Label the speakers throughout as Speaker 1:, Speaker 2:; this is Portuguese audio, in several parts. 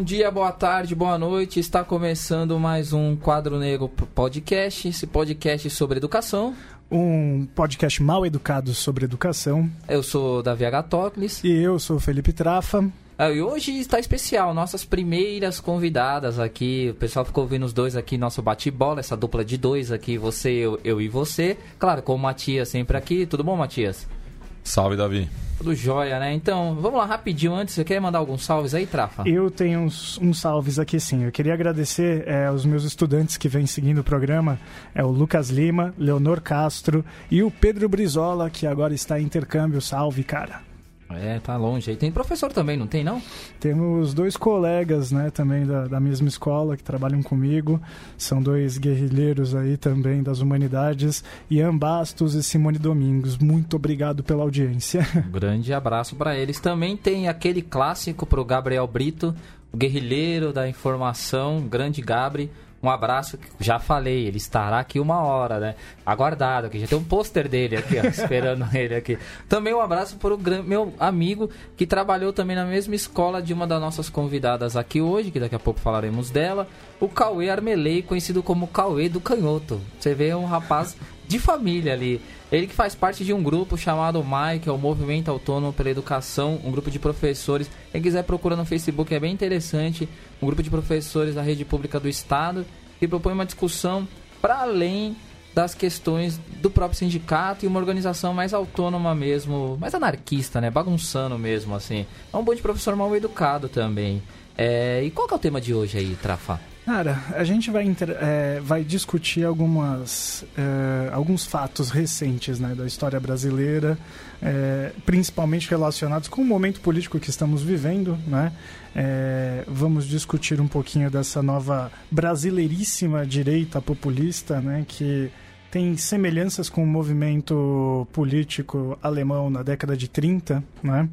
Speaker 1: Bom dia, boa tarde, boa noite. Está começando mais um Quadro Negro Podcast, esse podcast sobre educação.
Speaker 2: Um podcast mal educado sobre educação.
Speaker 1: Eu sou Davi Agatóclis.
Speaker 2: E eu sou Felipe Trafa.
Speaker 1: Ah, e hoje está especial, nossas primeiras convidadas aqui. O pessoal ficou ouvindo os dois aqui, nosso bate-bola, essa dupla de dois aqui, você, eu, eu e você. Claro, com o Matias sempre aqui. Tudo bom, Matias?
Speaker 3: Salve, Davi.
Speaker 1: Tudo jóia, né? Então, vamos lá rapidinho antes. Você quer mandar alguns salves aí, Trafa?
Speaker 2: Eu tenho uns, uns salves aqui sim. Eu queria agradecer é, aos meus estudantes que vêm seguindo o programa. É o Lucas Lima, Leonor Castro e o Pedro Brizola, que agora está em intercâmbio. Salve, cara.
Speaker 1: É, tá longe aí. Tem professor também, não tem não?
Speaker 2: Temos dois colegas, né, também da, da mesma escola que trabalham comigo. São dois guerrilheiros aí também das humanidades. Ian Bastos e Simone Domingos. Muito obrigado pela audiência.
Speaker 1: Um grande abraço para eles. Também tem aquele clássico pro Gabriel Brito, o guerrilheiro da informação, grande Gabri um abraço, já falei, ele estará aqui uma hora, né? Aguardado aqui, já tem um pôster dele aqui, ó, esperando ele aqui. Também um abraço para o meu amigo que trabalhou também na mesma escola de uma das nossas convidadas aqui hoje, que daqui a pouco falaremos dela, o Cauê Armelei, conhecido como Cauê do Canhoto. Você vê um rapaz de família ali. Ele que faz parte de um grupo chamado MAI, que é o Movimento Autônomo pela Educação, um grupo de professores. Quem quiser procurar no Facebook, é bem interessante. Um grupo de professores da rede pública do Estado que propõe uma discussão para além das questões do próprio sindicato e uma organização mais autônoma mesmo, mais anarquista, né? Bagunçando mesmo, assim. É um bom de professor mal educado também. É... E qual que é o tema de hoje aí, Trafa?
Speaker 2: Cara, a gente vai, é, vai discutir algumas, é, alguns fatos recentes né, da história brasileira, é, principalmente relacionados com o momento político que estamos vivendo. Né? É, vamos discutir um pouquinho dessa nova brasileiríssima direita populista, né, que tem semelhanças com o movimento político alemão na década de 30, né?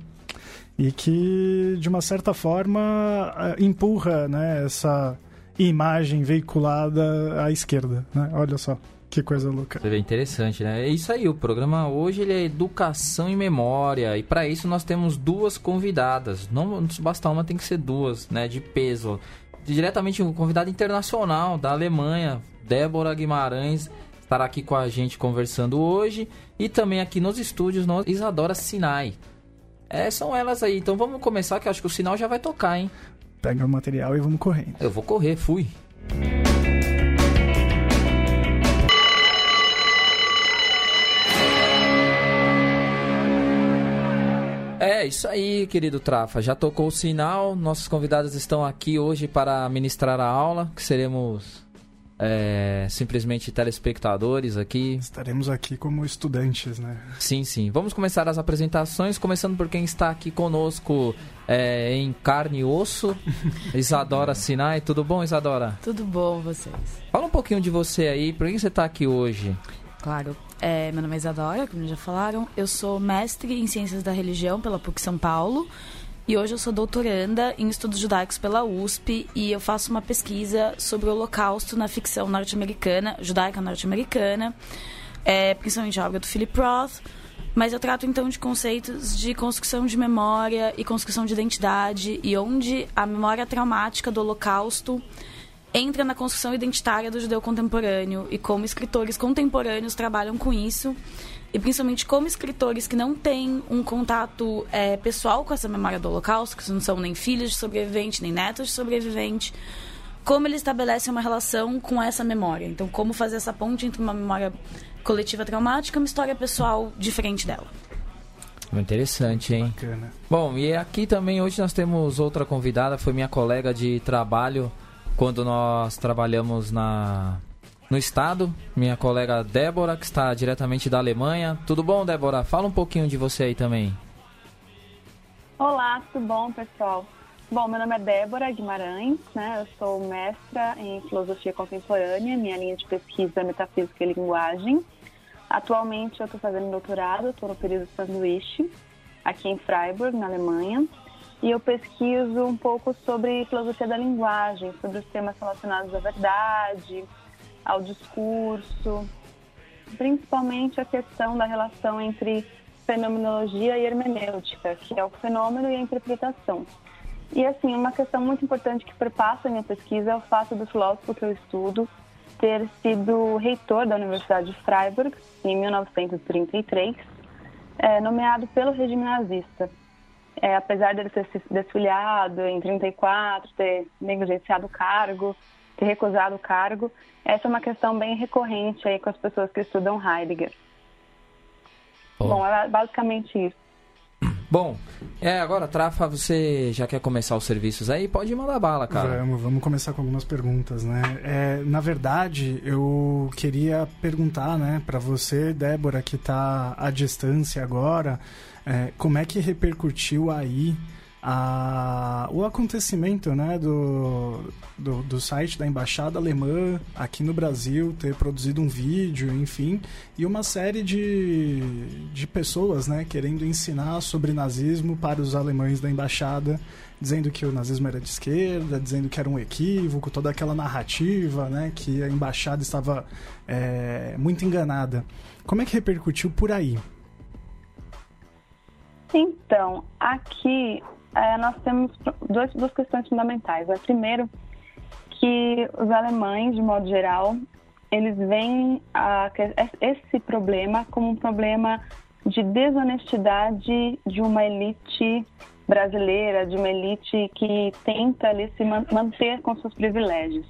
Speaker 2: e que, de uma certa forma, empurra né, essa imagem veiculada à esquerda, né? Olha só. Que coisa louca.
Speaker 1: É interessante, né? É isso aí, o programa hoje ele é Educação e Memória. E para isso nós temos duas convidadas. Não basta uma, tem que ser duas, né? De peso. Diretamente um convidado internacional da Alemanha, Débora Guimarães, estará aqui com a gente conversando hoje. E também aqui nos estúdios, nós, Isadora Sinai. É, são elas aí. Então vamos começar, que acho que o sinal já vai tocar, hein?
Speaker 2: Pega o material e vamos correndo.
Speaker 1: Eu vou correr, fui. É, isso aí, querido Trafa. Já tocou o sinal. Nossos convidados estão aqui hoje para ministrar a aula, que seremos é, simplesmente telespectadores aqui.
Speaker 2: Estaremos aqui como estudantes, né?
Speaker 1: Sim, sim. Vamos começar as apresentações, começando por quem está aqui conosco é, em carne e osso. Isadora Sinai. Tudo bom, Isadora?
Speaker 4: Tudo bom, vocês?
Speaker 1: Fala um pouquinho de você aí. Por que você está aqui hoje?
Speaker 4: Claro. É, meu nome é Isadora, como já falaram. Eu sou mestre em Ciências da Religião pela PUC São Paulo. E hoje eu sou doutoranda em estudos judaicos pela USP e eu faço uma pesquisa sobre o Holocausto na ficção norte-americana, judaica norte-americana, é, principalmente a obra do Philip Roth. Mas eu trato então de conceitos de construção de memória e construção de identidade e onde a memória traumática do Holocausto entra na construção identitária do judeu contemporâneo e como escritores contemporâneos trabalham com isso e principalmente como escritores que não têm um contato é, pessoal com essa memória do Holocausto, que não são nem filhos de sobrevivente, nem netos de sobrevivente, como eles estabelecem uma relação com essa memória. Então, como fazer essa ponte entre uma memória coletiva traumática e uma história pessoal diferente dela.
Speaker 1: Interessante, hein? Bacana. Bom, e aqui também hoje nós temos outra convidada, foi minha colega de trabalho quando nós trabalhamos na no estado, minha colega Débora, que está diretamente da Alemanha. Tudo bom, Débora? Fala um pouquinho de você aí também.
Speaker 5: Olá, tudo bom, pessoal? Bom, meu nome é Débora Guimarães, né? Eu sou mestra em filosofia contemporânea, minha linha de pesquisa é metafísica e linguagem. Atualmente eu estou fazendo doutorado, estou no período sanduíche, aqui em Freiburg, na Alemanha, e eu pesquiso um pouco sobre filosofia da linguagem, sobre os temas relacionados à verdade, ao discurso, principalmente a questão da relação entre fenomenologia e hermenêutica, que é o fenômeno e a interpretação. E assim, uma questão muito importante que perpassa a minha pesquisa é o fato do filósofo que eu estudo ter sido reitor da Universidade de Freiburg em 1933, é, nomeado pelo regime nazista. É, apesar dele ter se desfiliado em 34, ter negligenciado o cargo, ter recusado o cargo, essa é uma questão bem recorrente aí com as pessoas que estudam Heidegger. Oh. Bom, é basicamente isso.
Speaker 1: Bom, é, agora, Trafa, você já quer começar os serviços aí? Pode mandar bala, cara.
Speaker 2: Vamos, vamos começar com algumas perguntas, né? É, na verdade, eu queria perguntar, né, para você, Débora, que está à distância agora, é, como é que repercutiu aí a, o acontecimento né, do, do, do, site da Embaixada Alemã aqui no Brasil ter produzido um vídeo, enfim, e uma série de, de pessoas né, querendo ensinar sobre nazismo para os alemães da Embaixada, dizendo que o nazismo era de esquerda, dizendo que era um equívoco, toda aquela narrativa né, que a Embaixada estava é, muito enganada. Como é que repercutiu por aí?
Speaker 5: Então, aqui é, nós temos duas, duas questões fundamentais. A primeiro, que os alemães, de modo geral, eles veem a, esse problema como um problema de desonestidade de uma elite brasileira, de uma elite que tenta ali se manter com seus privilégios.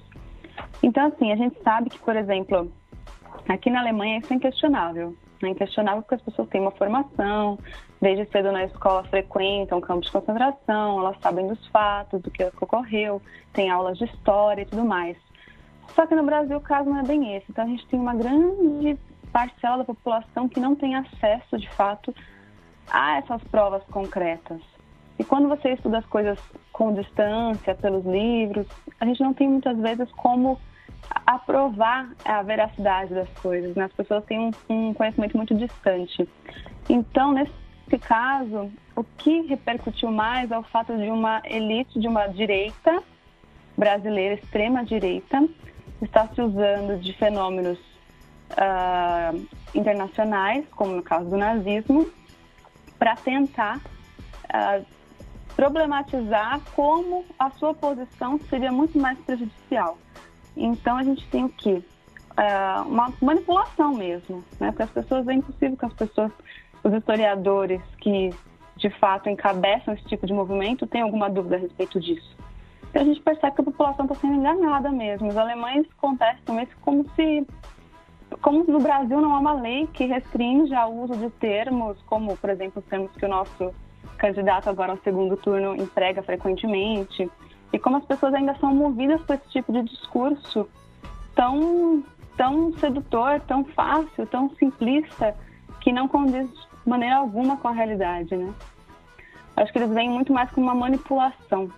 Speaker 5: Então, assim, a gente sabe que, por exemplo, aqui na Alemanha isso é inquestionável. É inquestionável porque as pessoas têm uma formação, desde cedo na escola frequentam campos de concentração, elas sabem dos fatos, do que ocorreu, tem aulas de história e tudo mais. Só que no Brasil o caso não é bem esse. Então a gente tem uma grande parcela da população que não tem acesso, de fato, a essas provas concretas. E quando você estuda as coisas com distância, pelos livros, a gente não tem muitas vezes como aprovar a veracidade das coisas. Né? As pessoas têm um, um conhecimento muito distante. Então, nesse caso, o que repercutiu mais é o fato de uma elite de uma direita brasileira, extrema direita, estar se usando de fenômenos uh, internacionais, como no caso do nazismo, para tentar uh, problematizar como a sua posição seria muito mais prejudicial. Então a gente tem o quê? Uh, uma manipulação mesmo, né? Porque as pessoas, é impossível que as pessoas os historiadores que de fato encabeçam esse tipo de movimento têm alguma dúvida a respeito disso. Então a gente percebe que a população está sendo enganada mesmo. Os alemães contestam isso como se, como no Brasil não há uma lei que restringe o uso de termos, como por exemplo os termos que o nosso candidato agora ao segundo turno emprega frequentemente, e como as pessoas ainda são movidas por esse tipo de discurso tão, tão sedutor, tão fácil, tão simplista, que não condiz de maneira alguma com a realidade, né? Acho que eles vêm muito mais como uma manipulação.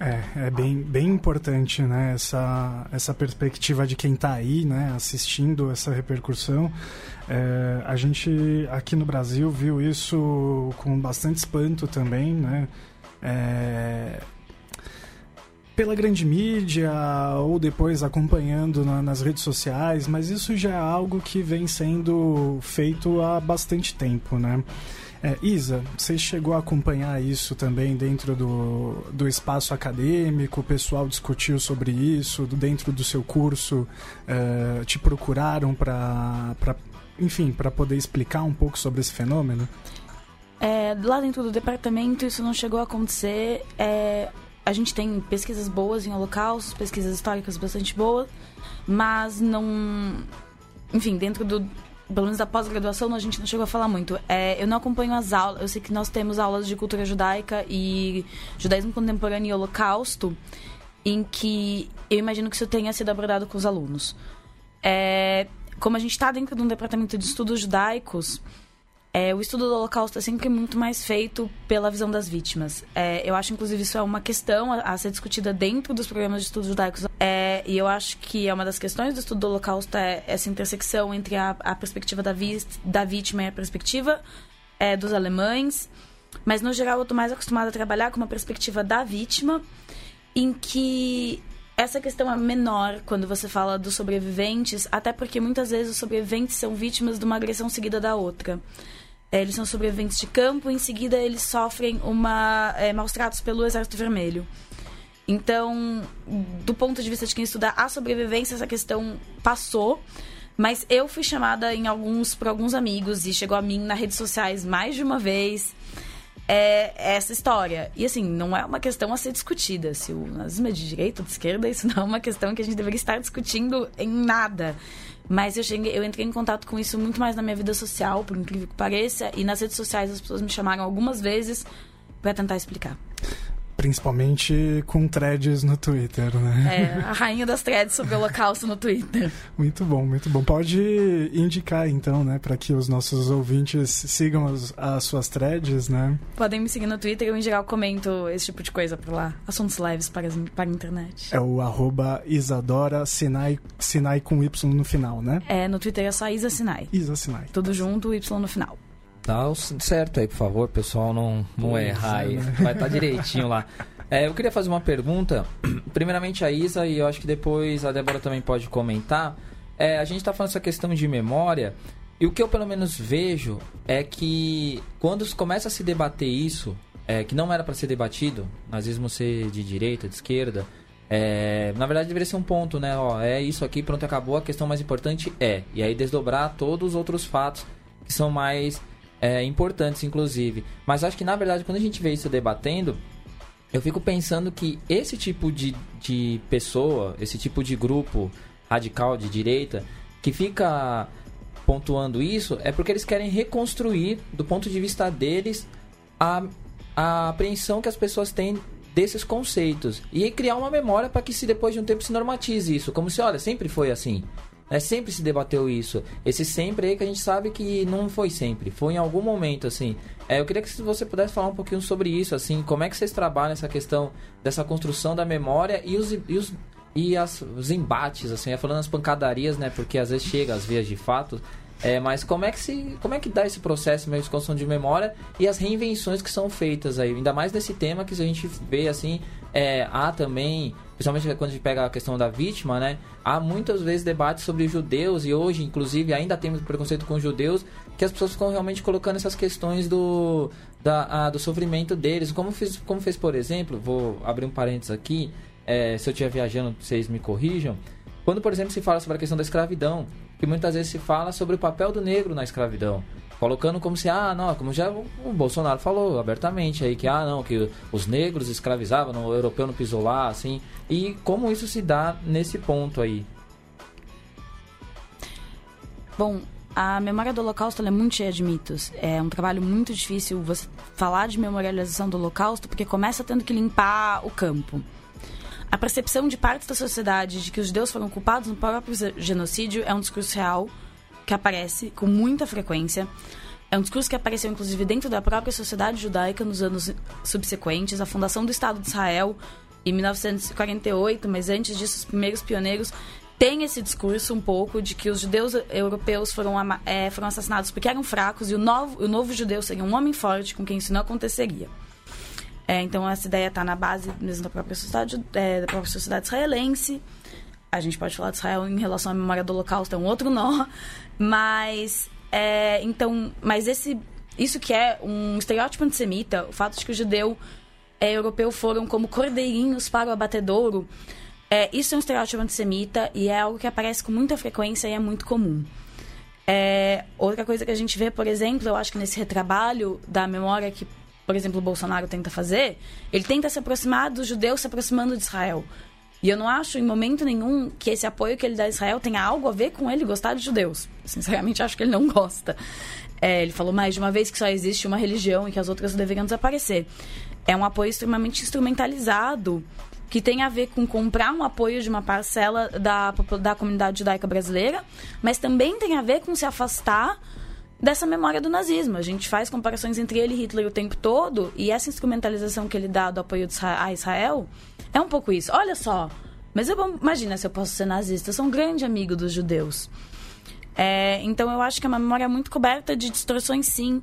Speaker 2: É, é bem, bem importante, né, essa, essa perspectiva de quem está aí, né, assistindo essa repercussão. É, a gente aqui no Brasil viu isso com bastante espanto também, né, é, pela grande mídia ou depois acompanhando na, nas redes sociais, mas isso já é algo que vem sendo feito há bastante tempo, né? É, Isa, você chegou a acompanhar isso também dentro do, do espaço acadêmico? O pessoal discutiu sobre isso dentro do seu curso? É, te procuraram para, enfim, para poder explicar um pouco sobre esse fenômeno?
Speaker 4: É, lá dentro do departamento isso não chegou a acontecer. É, a gente tem pesquisas boas em holocaustos, pesquisas históricas bastante boas, mas não. Enfim, dentro do. Pelo menos da pós-graduação, a gente não chegou a falar muito. É, eu não acompanho as aulas. Eu sei que nós temos aulas de cultura judaica e judaísmo contemporâneo e holocausto, em que eu imagino que isso tenha sido abordado com os alunos. É, como a gente está dentro de um departamento de estudos judaicos, é, o estudo do Holocausto é sempre muito mais feito pela visão das vítimas. É, eu acho, inclusive, isso é uma questão a, a ser discutida dentro dos programas de estudos judaicos. É, e eu acho que é uma das questões do estudo do Holocausto é essa intersecção entre a, a perspectiva da, vi, da vítima e a perspectiva é, dos alemães. Mas, no geral, eu estou mais acostumada a trabalhar com uma perspectiva da vítima, em que essa questão é menor quando você fala dos sobreviventes, até porque muitas vezes os sobreviventes são vítimas de uma agressão seguida da outra. É, eles são sobreviventes de campo, em seguida eles sofrem uma, é, maus tratos pelo Exército Vermelho. Então, do ponto de vista de quem estuda a sobrevivência, essa questão passou. Mas eu fui chamada em alguns por alguns amigos e chegou a mim nas redes sociais mais de uma vez é essa história. E assim, não é uma questão a ser discutida. Se o nazismo é de direita ou de esquerda, isso não é uma questão que a gente deveria estar discutindo em nada. Mas eu, cheguei, eu entrei em contato com isso muito mais na minha vida social, por incrível que pareça, e nas redes sociais as pessoas me chamaram algumas vezes para tentar explicar.
Speaker 2: Principalmente com threads no Twitter,
Speaker 4: né? É, a rainha das threads sobre o holocausto no Twitter.
Speaker 2: Muito bom, muito bom. Pode indicar, então, né, para que os nossos ouvintes sigam as, as, suas threads, né?
Speaker 4: Podem me seguir no Twitter, eu em geral comento esse tipo de coisa por lá. Assuntos leves para, para a internet.
Speaker 2: É o arroba Isadora Sinai, Sinai com Y no final, né?
Speaker 4: É, no Twitter é só Isa Sinai.
Speaker 2: Isa Sinai.
Speaker 4: Tudo junto, Y no final.
Speaker 1: O certo aí, por favor, pessoal, não, não errar aí. Né? Vai estar tá direitinho lá. É, eu queria fazer uma pergunta, primeiramente a Isa, e eu acho que depois a Débora também pode comentar. É, a gente está falando essa questão de memória, e o que eu pelo menos vejo é que quando começa a se debater isso, é, que não era para ser debatido, nazismo ser de direita, de esquerda, é, na verdade deveria ser um ponto, né? Ó, é isso aqui, pronto, acabou. A questão mais importante é. E aí desdobrar todos os outros fatos que são mais é, importantes, inclusive. Mas acho que, na verdade, quando a gente vê isso debatendo, eu fico pensando que esse tipo de, de pessoa, esse tipo de grupo radical de direita, que fica pontuando isso, é porque eles querem reconstruir, do ponto de vista deles, a, a apreensão que as pessoas têm desses conceitos. E criar uma memória para que, se depois de um tempo, se normatize isso. Como se, olha, sempre foi assim. É, sempre se debateu isso. Esse sempre aí que a gente sabe que não foi sempre, foi em algum momento, assim. É, eu queria que você pudesse falar um pouquinho sobre isso, assim, como é que vocês trabalham essa questão dessa construção da memória e os, e os, e as, os embates, assim, falando as pancadarias, né? Porque às vezes chega às vias de fato. É, mas como é que se, como é que dá esse processo mesmo de construção de memória e as reinvenções que são feitas aí, ainda mais nesse tema que a gente vê assim, é, há também principalmente quando a gente pega a questão da vítima, né? Há muitas vezes debates sobre judeus e hoje, inclusive, ainda temos preconceito com judeus, que as pessoas ficam realmente colocando essas questões do, da, a, do sofrimento deles. Como fez, como fez, por exemplo, vou abrir um parênteses aqui, é, se eu estiver viajando, vocês me corrijam. Quando, por exemplo, se fala sobre a questão da escravidão, que muitas vezes se fala sobre o papel do negro na escravidão colocando como se, ah, não, como já o, Bolsonaro falou abertamente aí, que, ah, não, que os negros escravizavam, o europeu não pisou lá, assim, e como isso se dá nesse ponto aí?
Speaker 4: Bom, a memória do Holocausto é muito cheia de mitos. É um trabalho muito difícil você falar de memorialização do Holocausto, porque começa tendo que limpar o campo. A percepção de parte da sociedade de que os judeus foram culpados no próprio genocídio é um discurso real que aparece com muita frequência. É um discurso que apareceu, inclusive, dentro da própria sociedade judaica nos anos subsequentes. A fundação do Estado de Israel, em 1948, mas antes disso, os primeiros pioneiros têm esse discurso um pouco de que os judeus europeus foram, é, foram assassinados porque eram fracos e o novo, o novo judeu seria um homem forte com quem isso não aconteceria. É, então, essa ideia está na base mesmo da própria sociedade, é, da própria sociedade israelense a gente pode falar de Israel em relação à memória do Holocausto, é um outro nó, mas é, então, mas esse isso que é um estereótipo antissemita, o fato de que o judeu é, europeu foram como cordeirinhos para o abatedouro, é, isso é um estereótipo antissemita e é algo que aparece com muita frequência e é muito comum. É, outra coisa que a gente vê, por exemplo, eu acho que nesse retrabalho da memória que, por exemplo, o Bolsonaro tenta fazer, ele tenta se aproximar dos judeus se aproximando de Israel. E eu não acho em momento nenhum que esse apoio que ele dá a Israel tenha algo a ver com ele gostar de judeus. Sinceramente, acho que ele não gosta. É, ele falou mais de uma vez que só existe uma religião e que as outras deveriam desaparecer. É um apoio extremamente instrumentalizado que tem a ver com comprar um apoio de uma parcela da, da comunidade judaica brasileira, mas também tem a ver com se afastar dessa memória do nazismo. A gente faz comparações entre ele e Hitler o tempo todo, e essa instrumentalização que ele dá do apoio a Israel é um pouco isso. Olha só, mas eu, imagina se eu posso ser nazista, eu sou um grande amigo dos judeus. É, então eu acho que é uma memória muito coberta de distorções, sim.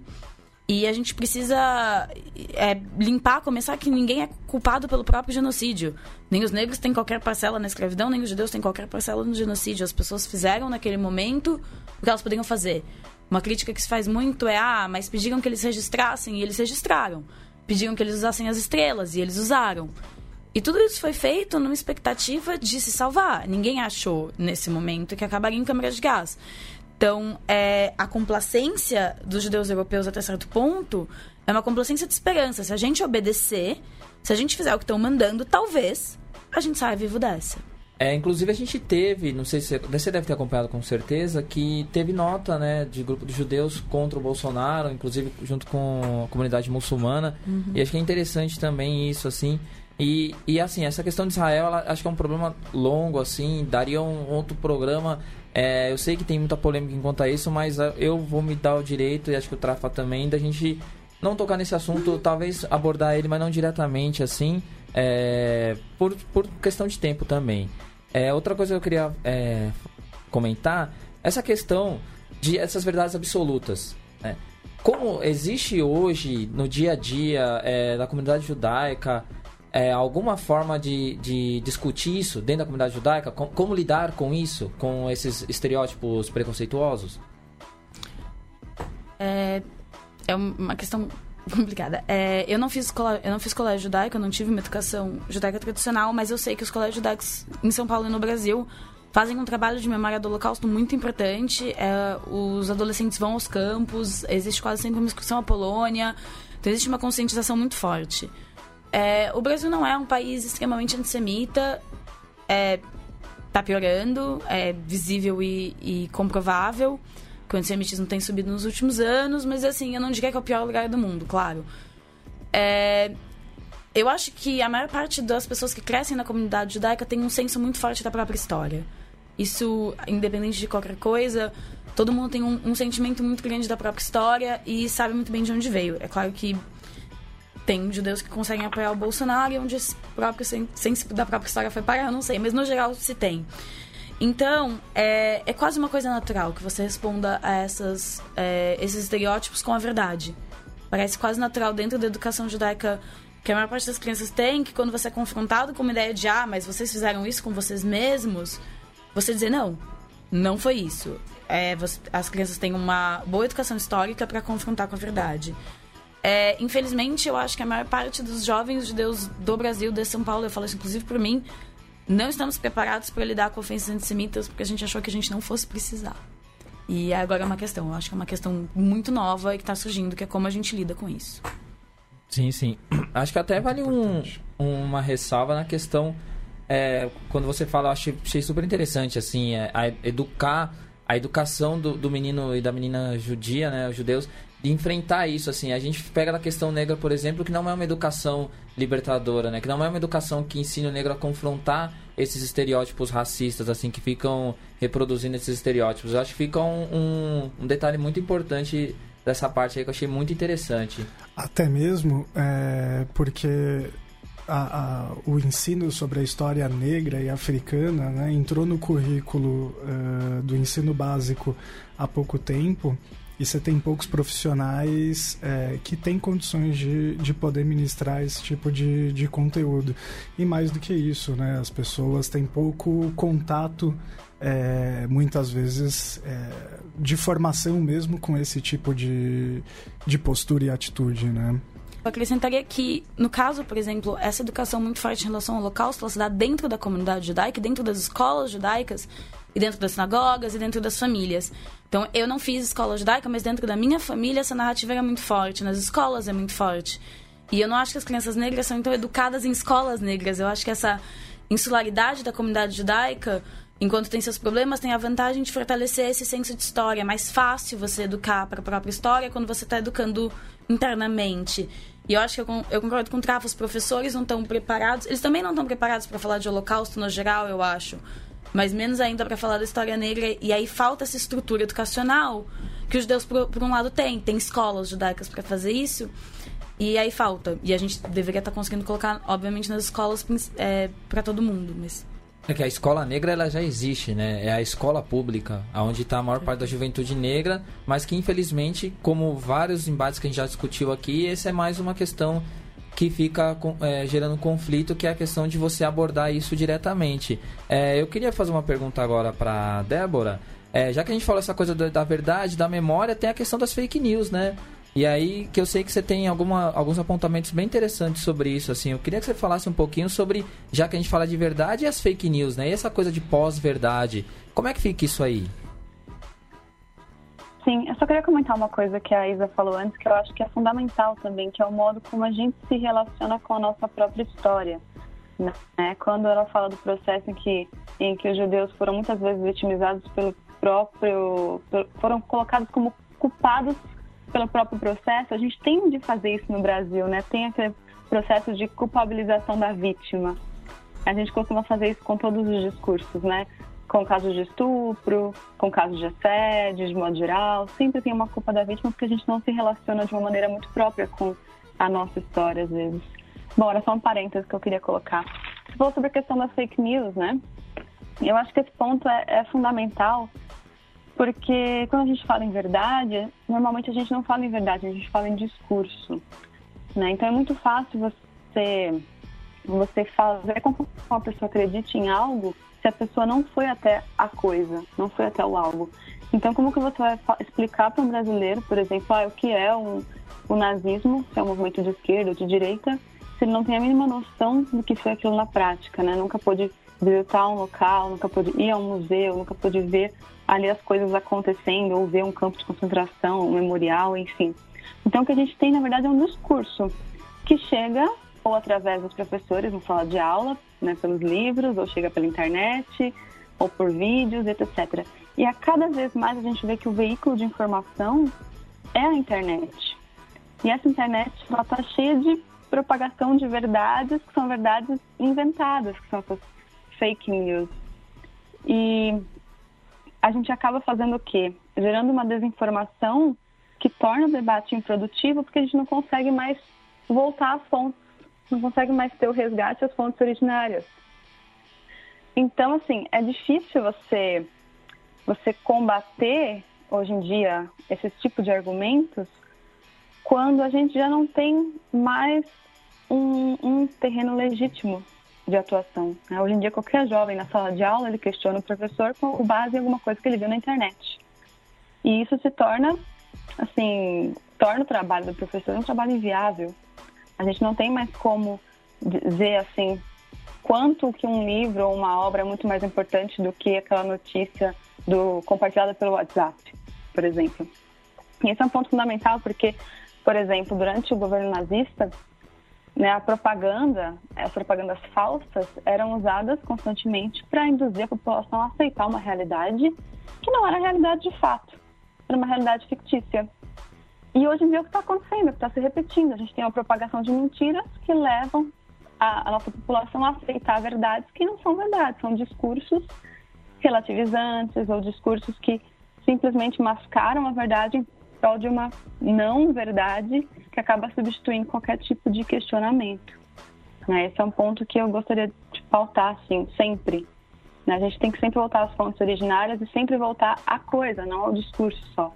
Speaker 4: E a gente precisa é, limpar, começar que ninguém é culpado pelo próprio genocídio. Nem os negros têm qualquer parcela na escravidão, nem os judeus têm qualquer parcela no genocídio. As pessoas fizeram naquele momento o que elas poderiam fazer. Uma crítica que se faz muito é: ah, mas pediram que eles registrassem e eles registraram. Pediram que eles usassem as estrelas e eles usaram. E tudo isso foi feito numa expectativa de se salvar. Ninguém achou, nesse momento, que acabaria em câmara de gás. Então, é, a complacência dos judeus europeus até certo ponto é uma complacência de esperança. Se a gente obedecer, se a gente fizer o que estão mandando, talvez a gente saia vivo dessa.
Speaker 1: É, inclusive a gente teve, não sei se você deve ter acompanhado com certeza, que teve nota, né, de grupo de judeus contra o Bolsonaro, inclusive junto com a comunidade muçulmana. Uhum. E acho que é interessante também isso, assim. E, e assim, essa questão de Israel, ela, acho que é um problema longo, assim, daria um outro programa. É, eu sei que tem muita polêmica em quanto a isso, mas eu vou me dar o direito, e acho que o Trafa também, da gente não tocar nesse assunto, talvez abordar ele, mas não diretamente, assim, é, por, por questão de tempo também. É, outra coisa que eu queria é, comentar, essa questão de essas verdades absolutas. Né? Como existe hoje, no dia a dia, é, na comunidade judaica, é, alguma forma de, de discutir isso dentro da comunidade judaica? Com, como lidar com isso, com esses estereótipos preconceituosos?
Speaker 4: É, é uma questão complicada. É, eu não fiz eu não fiz colégio judaico, eu não tive uma educação judaica tradicional, mas eu sei que os colégios judaicos em São Paulo e no Brasil fazem um trabalho de memória do Holocausto muito importante. É, os adolescentes vão aos campos, existe quase sempre uma excursão à Polônia, então existe uma conscientização muito forte. É, o Brasil não é um país extremamente antissemita, é, tá piorando, é visível e, e comprovável que o antissemitismo tem subido nos últimos anos, mas assim, eu não diria que é o pior lugar do mundo, claro. É, eu acho que a maior parte das pessoas que crescem na comunidade judaica tem um senso muito forte da própria história. Isso, independente de qualquer coisa, todo mundo tem um, um sentimento muito grande da própria história e sabe muito bem de onde veio. É claro que tem judeus que conseguem apoiar o Bolsonaro e onde esse próprio senso da própria história foi parar, eu não sei, mas no geral se tem. Então, é, é quase uma coisa natural que você responda a essas, é, esses estereótipos com a verdade. Parece quase natural dentro da educação judaica que a maior parte das crianças tem, que quando você é confrontado com uma ideia de, ah, mas vocês fizeram isso com vocês mesmos, você dizer, não, não foi isso. É, você, as crianças têm uma boa educação histórica para confrontar com a verdade. Infelizmente, eu acho que a maior parte dos jovens judeus do Brasil, de São Paulo, eu falo isso inclusive por mim, não estamos preparados para lidar com ofensas antissemitas porque a gente achou que a gente não fosse precisar. E agora é uma questão, eu acho que é uma questão muito nova e que está surgindo, que é como a gente lida com isso.
Speaker 1: Sim, sim. Acho que até vale um, uma ressalva na questão. É, quando você fala, eu achei, achei super interessante, assim, é, a educar, a educação do, do menino e da menina judia, né, os judeus, de enfrentar isso, assim. A gente pega na questão negra, por exemplo, que não é uma educação libertadora, né? Que não é uma educação que ensina o negro a confrontar esses estereótipos racistas, assim, que ficam reproduzindo esses estereótipos. Eu acho que fica um, um, um detalhe muito importante dessa parte aí que eu achei muito interessante.
Speaker 2: Até mesmo é, porque a, a, o ensino sobre a história negra e africana né, entrou no currículo uh, do ensino básico há pouco tempo e você tem poucos profissionais é, que têm condições de, de poder ministrar esse tipo de, de conteúdo. E mais do que isso, né, as pessoas têm pouco contato, é, muitas vezes, é, de formação mesmo com esse tipo de, de postura e atitude, né?
Speaker 4: Eu acrescentaria que, no caso, por exemplo, essa educação muito forte em relação ao holocausto, ela se dá dentro da comunidade judaica, dentro das escolas judaicas, e dentro das sinagogas, e dentro das famílias. Então, eu não fiz escola judaica, mas dentro da minha família essa narrativa era muito forte, nas escolas é muito forte. E eu não acho que as crianças negras são então educadas em escolas negras. Eu acho que essa insularidade da comunidade judaica, enquanto tem seus problemas, tem a vantagem de fortalecer esse senso de história. É mais fácil você educar para a própria história quando você está educando internamente. E eu acho que eu, eu concordo com o Trafa, os professores não estão preparados. Eles também não estão preparados para falar de holocausto no geral, eu acho mas menos ainda para falar da história negra. E aí falta essa estrutura educacional que os judeus, por, por um lado, têm. Tem escolas judaicas para fazer isso. E aí falta. E a gente deveria estar tá conseguindo colocar, obviamente, nas escolas é, para todo mundo. Mas...
Speaker 1: É que a escola negra ela já existe, né? É a escola pública, onde está a maior parte da juventude negra, mas que infelizmente, como vários embates que a gente já discutiu aqui, essa é mais uma questão que fica é, gerando conflito, que é a questão de você abordar isso diretamente. É, eu queria fazer uma pergunta agora para Débora. É, já que a gente falou essa coisa da, da, verdade, da memória, tem a questão das fake news, né? E aí que eu sei que você tem alguma, alguns apontamentos bem interessantes sobre isso, assim. Eu queria que você falasse um pouquinho sobre, já que a gente fala de verdade, e as fake news, né? E essa coisa de pós-verdade. Como é que fica isso aí?
Speaker 5: Sim, eu só queria comentar uma coisa que a Isa falou antes, que eu acho que é fundamental também, que é o modo como a gente se relaciona com a nossa própria história. Né? Quando ela fala do processo em que, em que os judeus foram muitas vezes vitimizados pelo próprio. foram colocados como culpados pelo próprio processo, a gente tem de fazer isso no Brasil, né? Tem aquele processo de culpabilização da vítima. A gente costuma fazer isso com todos os discursos, né? Com casos de estupro, com casos de assédio, de modo geral. Sempre tem uma culpa da vítima porque a gente não se relaciona de uma maneira muito própria com a nossa história, às vezes. Bom, era só um parênteses que eu queria colocar. Você falou sobre a questão das fake news, né? Eu acho que esse ponto é, é fundamental porque quando a gente fala em verdade, normalmente a gente não fala em verdade, a gente fala em discurso. Né? Então é muito fácil você, você fazer com que uma pessoa acredite em algo se a pessoa não foi até a coisa, não foi até o algo. Então, como que você vai explicar para um brasileiro, por exemplo, ah, o que é um, o nazismo, se é um movimento de esquerda ou de direita, se ele não tem a mínima noção do que foi aquilo na prática, né? Nunca pôde visitar um local, nunca pôde ir a um museu, nunca pôde ver ali as coisas acontecendo ou ver um campo de concentração, um memorial, enfim. Então, o que a gente tem, na verdade, é um discurso que chega ou através dos professores na sala de aula, né, pelos livros, ou chega pela internet, ou por vídeos, etc. E a cada vez mais a gente vê que o veículo de informação é a internet. E essa internet está cheia de propagação de verdades que são verdades inventadas, que são essas fake news. E a gente acaba fazendo o quê? Gerando uma desinformação que torna o debate improdutivo porque a gente não consegue mais voltar às fontes não consegue mais ter o resgate às fontes originárias. Então, assim, é difícil você, você combater hoje em dia esse tipo de argumentos quando a gente já não tem mais um, um terreno legítimo de atuação. Né? Hoje em dia, qualquer jovem na sala de aula, ele questiona o professor com base em alguma coisa que ele viu na internet. E isso se torna, assim, torna o trabalho do professor um trabalho inviável, a gente não tem mais como dizer assim quanto que um livro ou uma obra é muito mais importante do que aquela notícia do compartilhada pelo WhatsApp, por exemplo. E esse é um ponto fundamental porque, por exemplo, durante o governo nazista, né, a propaganda, as propagandas falsas eram usadas constantemente para induzir a população a aceitar uma realidade que não era realidade de fato, era uma realidade fictícia. E hoje em dia é o que está acontecendo, o que está se repetindo. A gente tem uma propagação de mentiras que levam a, a, nossa população a aceitar verdades que não são verdades, são discursos relativizantes ou discursos que simplesmente mascaram a verdade em prol de uma não verdade que acaba substituindo qualquer tipo de questionamento. Né? Esse é um ponto que eu gostaria de pautar, assim, sempre. Né? A gente tem que sempre voltar às fontes originárias e sempre voltar à coisa, não ao discurso só.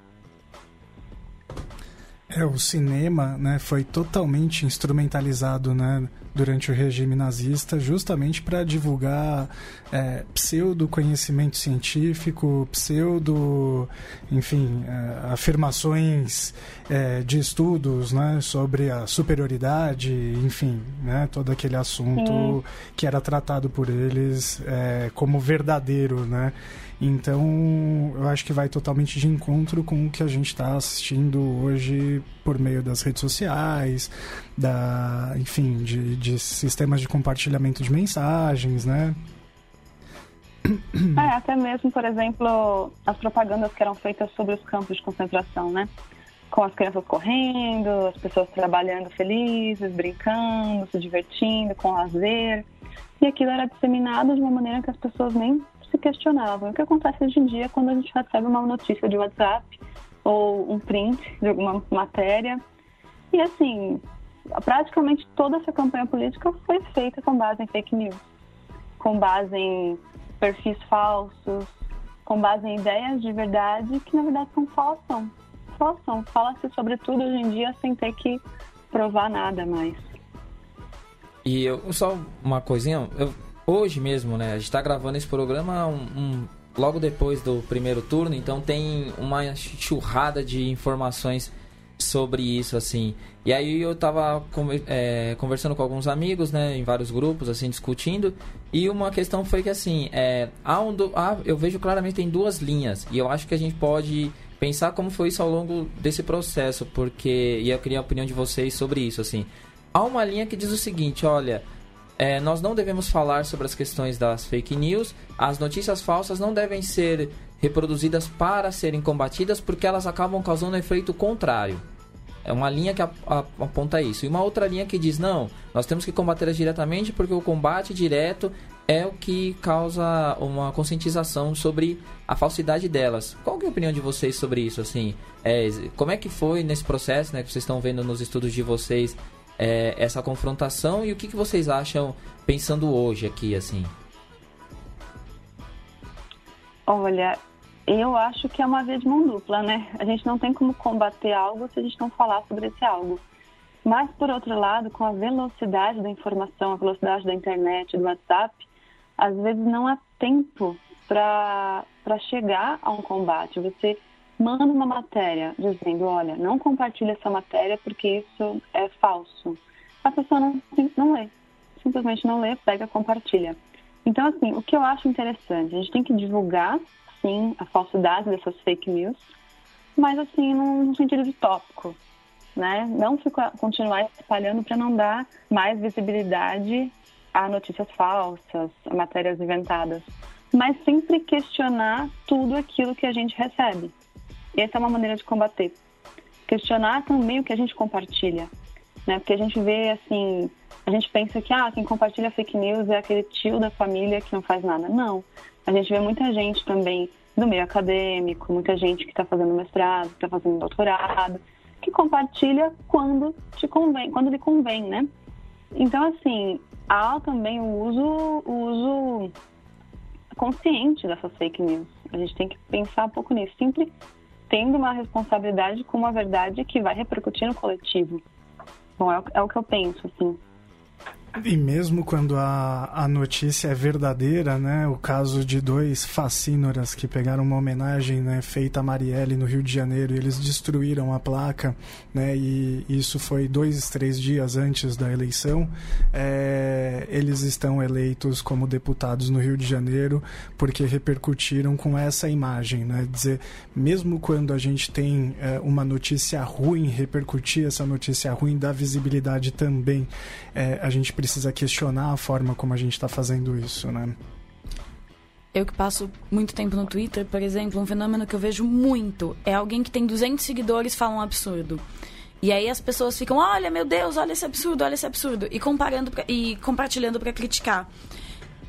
Speaker 2: É, o cinema né, foi totalmente instrumentalizado né, durante o regime nazista justamente para divulgar é, pseudo conhecimento científico, pseudo, enfim, é, afirmações é, de estudos né, sobre a superioridade, enfim, né, todo aquele assunto que era tratado por eles é, como verdadeiro, né? Então, eu acho que vai totalmente de encontro com o que a gente está assistindo hoje por meio das redes sociais, da, enfim, de, de sistemas de compartilhamento de mensagens, né?
Speaker 5: É, até mesmo, por exemplo, as propagandas que eram feitas sobre os campos de concentração, né? Com as crianças correndo, as pessoas trabalhando felizes, brincando, se divertindo, com lazer. E aquilo era disseminado de uma maneira que as pessoas nem se questionavam. O que acontece hoje em dia quando a gente recebe uma notícia de WhatsApp ou um print de alguma matéria. E assim, praticamente toda essa campanha política foi feita com base em fake news, com base em perfis falsos, com base em ideias de verdade que na verdade são falsas. Falsam. Fala-se sobre tudo hoje em dia sem ter que provar nada mais.
Speaker 1: E eu, só uma coisinha, eu hoje mesmo, né? A gente tá gravando esse programa um, um logo depois do primeiro turno, então tem uma churrada de informações sobre isso, assim. E aí eu tava é, conversando com alguns amigos, né, em vários grupos, assim, discutindo. E uma questão foi que, assim, é, há um do, há, eu vejo claramente tem duas linhas. E eu acho que a gente pode pensar como foi isso ao longo desse processo, porque... E eu queria a opinião de vocês sobre isso, assim. Há uma linha que diz o seguinte, olha... É, nós não devemos falar sobre as questões das fake news. As notícias falsas não devem ser reproduzidas para serem combatidas porque elas acabam causando um efeito contrário. É uma linha que aponta isso. E uma outra linha que diz: não, nós temos que combatê-las diretamente porque o combate direto é o que causa uma conscientização sobre a falsidade delas. Qual é a opinião de vocês sobre isso? Assim, é, como é que foi nesse processo, né, que vocês estão vendo nos estudos de vocês, é, essa confrontação e o que, que vocês acham pensando hoje aqui, assim?
Speaker 5: Olha, eu acho que é uma via de mão dupla, né? A gente não tem como combater algo se a gente não falar sobre esse algo. Mas, por outro lado, com a velocidade da informação, a velocidade da internet, do WhatsApp, às vezes não há tempo para não a um combate. Você manda uma matéria dizendo, olha, não compartilhe essa matéria porque isso é falso. A pessoa não, não lê. Simplesmente não lê, pega, compartilha. Então, assim, o que eu acho interessante, a gente tem que divulgar sim, a falsidade dessas fake news, mas assim, num sentido de tópico, né? Não ficar, continuar espalhando para não dar mais visibilidade a notícias falsas, a matérias inventadas, mas sempre questionar tudo aquilo que a gente recebe. E essa é uma maneira de combater. Questionar também o que a gente compartilha, né? Porque a gente vê assim, a gente pensa que ah, quem compartilha fake news é aquele tio da família que não faz nada. Não. A gente vê muita gente também do meio acadêmico, muita gente que está fazendo mestrado, que está fazendo doutorado, que compartilha quando te convém, quando lhe convém, né? Então, assim, há também o uso, o uso consciente dessas fake news. A gente tem que pensar um pouco nisso, sempre tendo uma responsabilidade com uma verdade que vai repercutir no coletivo. Bom, é o, é o que eu penso, assim.
Speaker 2: E mesmo quando a, a notícia é verdadeira, né? O caso de dois facínoras que pegaram uma homenagem né, feita a Marielle no Rio de Janeiro e eles destruíram a placa, né? E isso foi dois, três dias antes da eleição. É, eles estão eleitos como deputados no Rio de Janeiro porque repercutiram com essa imagem, né? Dizer, mesmo quando a gente tem é, uma notícia ruim, repercutir essa notícia ruim dá visibilidade também. É, a gente precisa precisa questionar a forma como a gente está fazendo isso, né?
Speaker 4: Eu que passo muito tempo no Twitter, por exemplo, um fenômeno que eu vejo muito é alguém que tem 200 seguidores fala um absurdo. E aí as pessoas ficam, olha, meu Deus, olha esse absurdo, olha esse absurdo. E comparando pra, e compartilhando para criticar.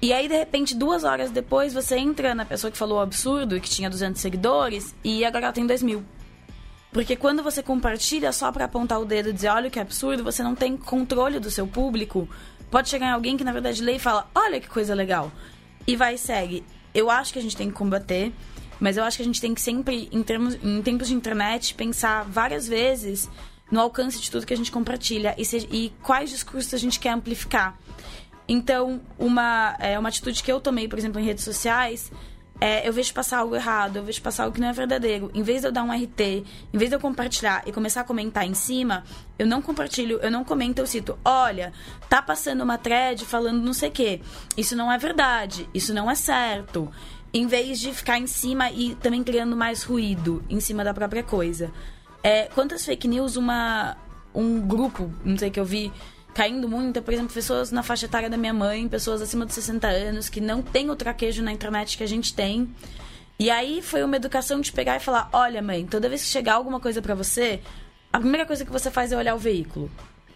Speaker 4: E aí, de repente, duas horas depois, você entra na pessoa que falou o absurdo, que tinha 200 seguidores, e agora ela tem 2 mil. Porque quando você compartilha só para apontar o dedo e dizer, olha que absurdo, você não tem controle do seu público. Pode chegar em alguém que na verdade lê e fala, olha que coisa legal. E vai e segue. Eu acho que a gente tem que combater, mas eu acho que a gente tem que sempre, em, termos, em tempos de internet, pensar várias vezes no alcance de tudo que a gente compartilha e, se, e quais discursos a gente quer amplificar. Então, uma, é, uma atitude que eu tomei, por exemplo, em redes sociais é, eu vejo passar algo errado, eu vejo passar algo que não é verdadeiro. Em vez de eu dar um RT, em vez de eu compartilhar e começar a comentar em cima, eu não compartilho, eu não comento, eu cito: olha, tá passando uma thread falando não sei o quê. Isso não é verdade, isso não é certo. Em vez de ficar em cima e também criando mais ruído em cima da própria coisa. É, quantas fake news uma, um grupo, não sei que eu vi caindo muito, por exemplo, pessoas na faixa etária da minha mãe, pessoas acima de 60 anos, que não tem o traquejo na internet que a gente tem. E aí foi uma educação de pegar e falar: olha, mãe, toda vez que chegar alguma coisa para você, a primeira coisa que você faz é olhar o veículo.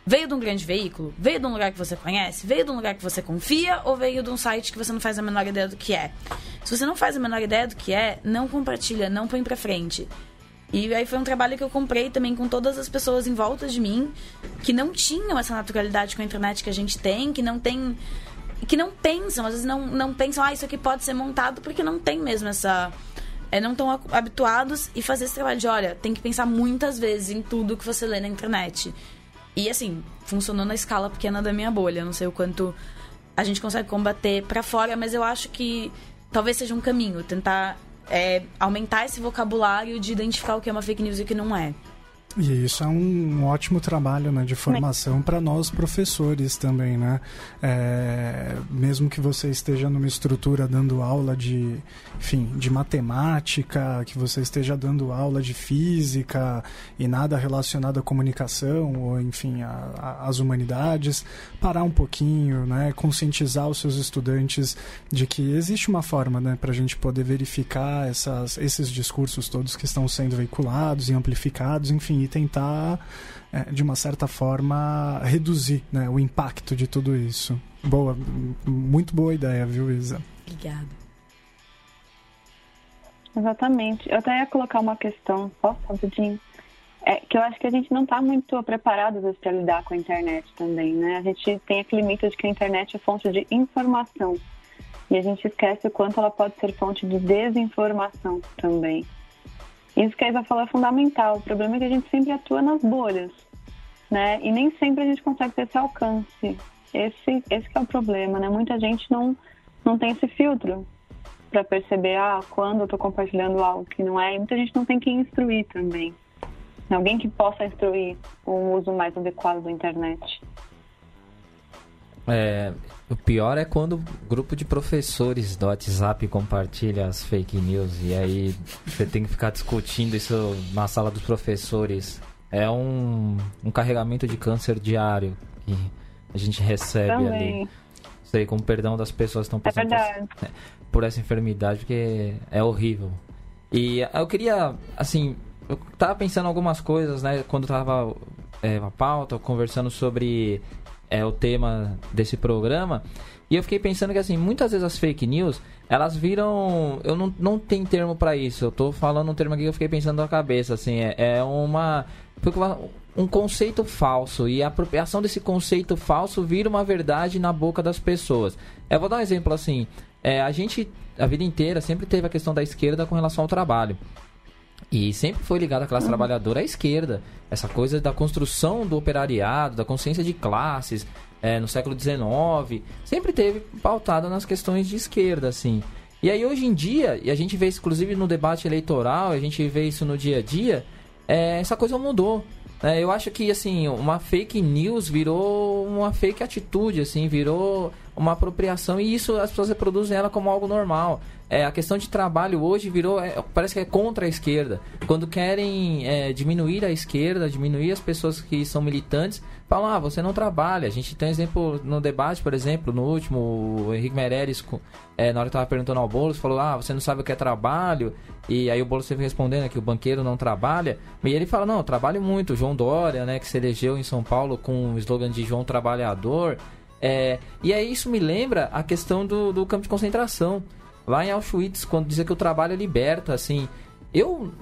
Speaker 4: Veio de um grande veículo? Veio de um lugar que você conhece? Veio de um lugar que você confia? Ou veio de um site que você não faz a menor ideia do que é? Se você não faz a menor ideia do que é, não compartilha, não põe pra frente. E aí foi um trabalho que eu comprei também com todas as pessoas em volta de mim que não tinham essa naturalidade com a internet que a gente tem, que não tem que não pensam, às vezes não, não pensam, ah, isso aqui pode ser montado, porque não tem mesmo essa. É, não estão habituados e fazer esse trabalho de, olha, tem que pensar muitas vezes em tudo que você lê na internet. E assim, funcionou na escala pequena da minha bolha. Não sei o quanto a gente consegue combater para fora, mas eu acho que talvez seja um caminho, tentar é, aumentar esse vocabulário de identificar o que é uma fake news e o que não é.
Speaker 2: E isso é um ótimo trabalho né, de formação para nós professores também, né? É, mesmo que você esteja numa estrutura dando aula de, enfim, de matemática, que você esteja dando aula de física e nada relacionado à comunicação ou, enfim, às humanidades, parar um pouquinho, né? Conscientizar os seus estudantes de que existe uma forma, né, para a gente poder verificar essas, esses discursos todos que estão sendo veiculados e amplificados, enfim e tentar, é, de uma certa forma, reduzir né, o impacto de tudo isso. Boa, muito boa ideia, viu, Isa?
Speaker 4: Obrigada.
Speaker 5: Exatamente. Eu até ia colocar uma questão, só rapidinho, é, que eu acho que a gente não está muito preparado para lidar com a internet também, né? A gente tem aquele mito de que a internet é fonte de informação e a gente esquece o quanto ela pode ser fonte de desinformação também. Isso que a Isa falou é fundamental. O problema é que a gente sempre atua nas bolhas, né? E nem sempre a gente consegue ter esse alcance. Esse, esse é o problema, né? Muita gente não, não tem esse filtro para perceber ah, quando eu estou compartilhando algo que não é. E muita gente não tem quem instruir também. Alguém que possa instruir o uso mais adequado da internet.
Speaker 1: É, o pior é quando o grupo de professores do WhatsApp compartilha as fake news e aí você tem que ficar discutindo isso na sala dos professores. É um, um carregamento de câncer diário que a gente recebe Também. ali. Sei, com perdão das pessoas que estão é passando é por, por essa enfermidade, porque é horrível. E eu queria, assim, eu tava pensando algumas coisas, né, quando tava é, a pauta, conversando sobre é o tema desse programa. E eu fiquei pensando que, assim, muitas vezes as fake news, elas viram... Eu não, não tenho termo para isso. Eu tô falando um termo aqui que eu fiquei pensando na cabeça, assim. É, é uma... Um conceito falso. E a apropriação desse conceito falso vira uma verdade na boca das pessoas. Eu vou dar um exemplo, assim. É, a gente, a vida inteira, sempre teve a questão da esquerda com relação ao trabalho. E sempre foi ligado à classe uhum. trabalhadora à esquerda. Essa coisa da construção do operariado, da consciência de classes é, no século XIX, sempre teve pautada nas questões de esquerda, assim. E aí hoje em dia, e a gente vê isso inclusive no debate eleitoral, a gente vê isso no dia a dia, é, essa coisa mudou. É, eu acho que assim, uma fake news virou uma fake atitude, assim, virou uma apropriação e isso as pessoas reproduzem ela como algo normal. É, a questão de trabalho hoje virou, é, parece que é contra a esquerda. Quando querem é, diminuir a esquerda, diminuir as pessoas que são militantes, falam, ah, você não trabalha. A gente tem exemplo no debate, por exemplo, no último, o Henrique Meirelles, é, na hora que estava perguntando ao Boulos, falou, ah, você não sabe o que é trabalho. E aí o Boulos sempre respondendo que o banqueiro não trabalha. E ele fala, não, eu trabalho muito. João Dória, né, que se elegeu em São Paulo com o slogan de João Trabalhador. É, e aí isso me lembra a questão do, do campo de concentração. Lá em Auschwitz, quando dizia que o trabalho liberta, assim. Eu.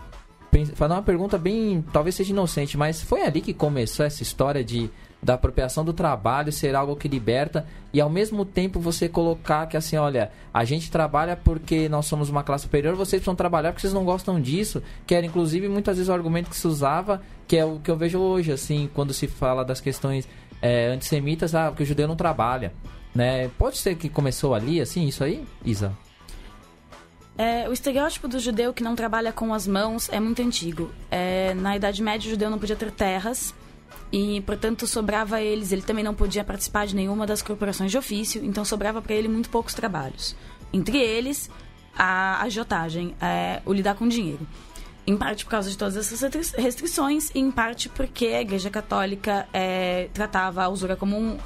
Speaker 1: Fazer uma pergunta bem. Talvez seja inocente, mas foi ali que começou essa história de da apropriação do trabalho ser algo que liberta e ao mesmo tempo você colocar que assim, olha, a gente trabalha porque nós somos uma classe superior, vocês precisam trabalhar porque vocês não gostam disso, que era inclusive muitas vezes o argumento que se usava, que é o que eu vejo hoje, assim, quando se fala das questões é, antissemitas, ah, porque o judeu não trabalha, né? Pode ser que começou ali, assim, isso aí, Isa?
Speaker 4: É, o estereótipo do judeu que não trabalha com as mãos é muito antigo. É, na Idade Média, o judeu não podia ter terras e, portanto, sobrava a eles. Ele também não podia participar de nenhuma das corporações de ofício, então sobrava para ele muito poucos trabalhos. Entre eles, a agiotagem, é, o lidar com dinheiro. Em parte por causa de todas essas restrições, e em parte porque a Igreja Católica é, tratava a usura como um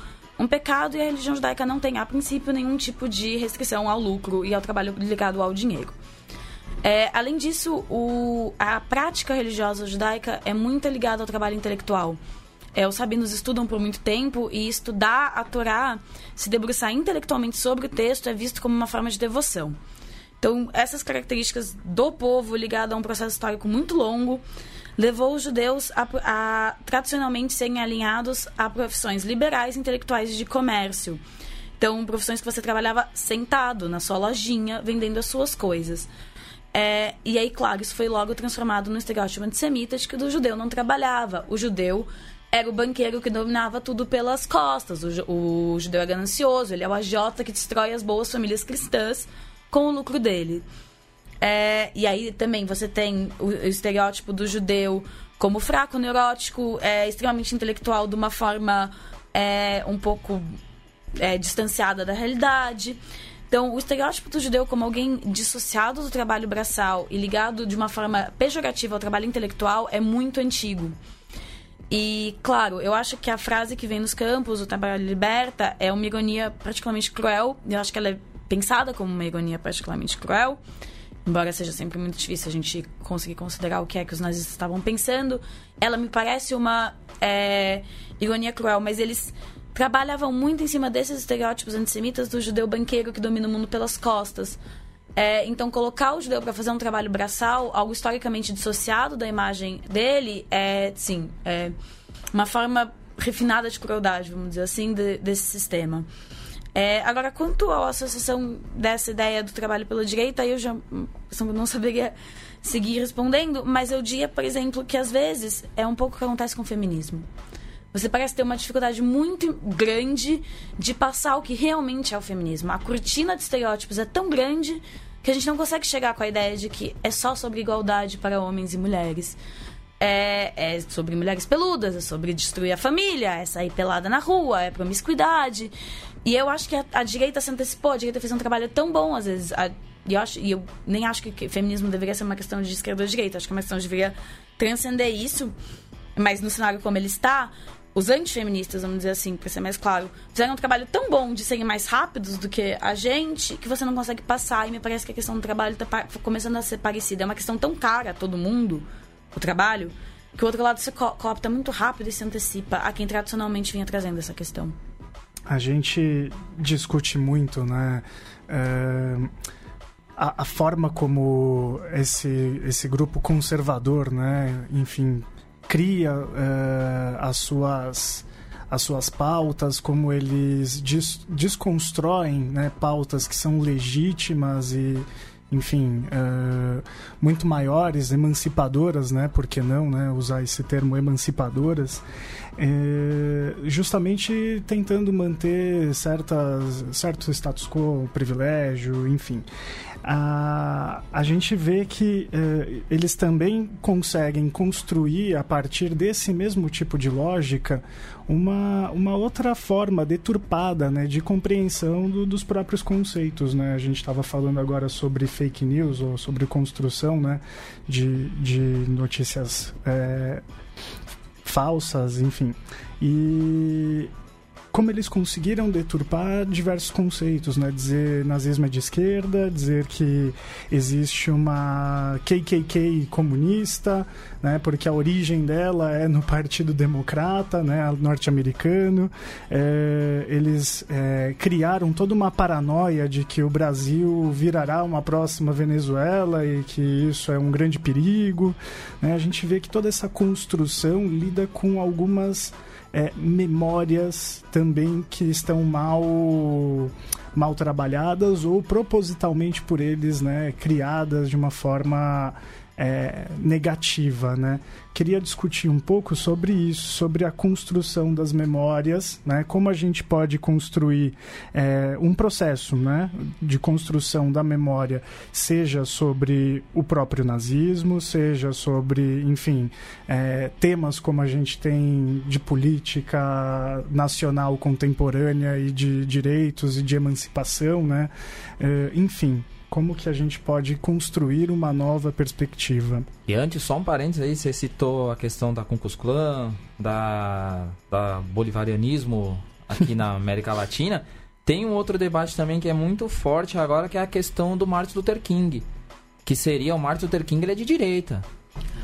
Speaker 4: um pecado e a religião judaica não tem, a princípio, nenhum tipo de restrição ao lucro e ao trabalho ligado ao dinheiro. É, além disso, o, a prática religiosa judaica é muito ligada ao trabalho intelectual. É, os sabinos estudam por muito tempo e estudar a Torá, se debruçar intelectualmente sobre o texto, é visto como uma forma de devoção. Então, essas características do povo ligado a um processo histórico muito longo levou os judeus a, a tradicionalmente serem alinhados a profissões liberais intelectuais de comércio. Então, profissões que você trabalhava sentado na sua lojinha, vendendo as suas coisas. É, e aí, claro, isso foi logo transformado no estereótipo antissemita de que o judeu não trabalhava. O judeu era o banqueiro que dominava tudo pelas costas. O, o judeu é ganancioso, ele é o agiota que destrói as boas famílias cristãs com o lucro dele. É, e aí também você tem o, o, estereótipo do judeu como fraco, neurótico, é, extremamente intelectual, de uma forma é, um pouco é, distanciada da realidade. Então, o estereótipo do judeu como alguém dissociado do trabalho braçal e ligado de uma forma pejorativa ao trabalho intelectual é muito antigo. E, claro, eu acho que a frase que vem nos campos, o trabalho liberta, é uma ironia particularmente cruel. Eu acho que ela é pensada como uma ironia particularmente cruel embora seja sempre muito difícil a gente conseguir considerar o que é que os nazistas estavam pensando, ela me parece uma é, ironia cruel, mas eles trabalhavam muito em cima desses estereótipos antissemitas do judeu banqueiro que domina o mundo pelas costas. É, então, colocar o judeu para fazer um trabalho braçal, algo historicamente dissociado da imagem dele, é, sim, é uma forma refinada de crueldade, vamos dizer assim, de, desse sistema. É, agora, quanto à associação dessa ideia do trabalho pela direita, eu já não saberia seguir respondendo, mas eu diria, por exemplo, que às vezes é um pouco o que acontece com o feminismo. Você parece ter uma dificuldade muito grande de passar o que realmente é o feminismo. A cortina de estereótipos é tão grande que a gente não consegue chegar com a ideia de que é só sobre igualdade para homens e mulheres. É, é, sobre mulheres peludas, é sobre destruir a família, é sair pelada na rua, é promiscuidade. E eu acho que a, a direita se antecipou, a direita fez um trabalho tão bom, às vezes. A, e, eu acho, e eu nem acho que, que feminismo deveria ser uma questão de esquerda ou direita. Acho que é uma questão de deveria transcender isso. Mas no cenário como ele está, os antifeministas, vamos dizer assim, para ser mais claro, fizeram um trabalho tão bom de serem mais rápidos do que a gente, que você não consegue passar. E me parece que a questão do trabalho está começando a ser parecida. É uma questão tão cara a todo mundo, o trabalho, que o outro lado se co coopta muito rápido e se antecipa a quem tradicionalmente vinha trazendo essa questão
Speaker 2: a gente discute muito, né? É, a, a, forma como esse, esse grupo conservador, né? Enfim, cria é, as suas as suas pautas, como eles des, desconstroem né, pautas que são legítimas e, enfim, uh, muito maiores, emancipadoras, né? Por que não né, usar esse termo emancipadoras? é, justamente tentando manter certas, certo status quo, privilégio, enfim. A, a gente vê que é, eles também conseguem construir, a partir desse mesmo tipo de lógica, uma, uma outra forma deturpada né, de compreensão do, dos próprios conceitos. Né? A gente estava falando agora sobre fake news ou sobre construção né, de, de notícias. É, falsas, enfim. E como eles conseguiram deturpar diversos conceitos, né? Dizer nazismo é de esquerda, dizer que existe uma KKK comunista, né? Porque a origem dela é no Partido Democrata, né? Norte-americano. É, eles é, criaram toda uma paranoia de que o Brasil virará uma próxima Venezuela e que isso é um grande perigo. Né? A gente vê que toda essa construção lida com algumas é, memórias também que estão mal mal trabalhadas ou propositalmente por eles né, criadas de uma forma é, negativa, né? Queria discutir um pouco sobre isso, sobre a construção das memórias, né? Como a gente pode construir é, um processo, né? De construção da memória, seja sobre o próprio nazismo, seja sobre, enfim, é, temas como a gente tem de política nacional contemporânea e de direitos e de emancipação, né? É, enfim, como que a gente pode construir uma nova perspectiva.
Speaker 1: E antes, só um parênteses aí, você citou a questão da Klux Klan, da, da bolivarianismo aqui na América Latina. Tem um outro debate também que é muito forte agora, que é a questão do Martin Luther King. Que seria o Martin Luther King, ele é de direita.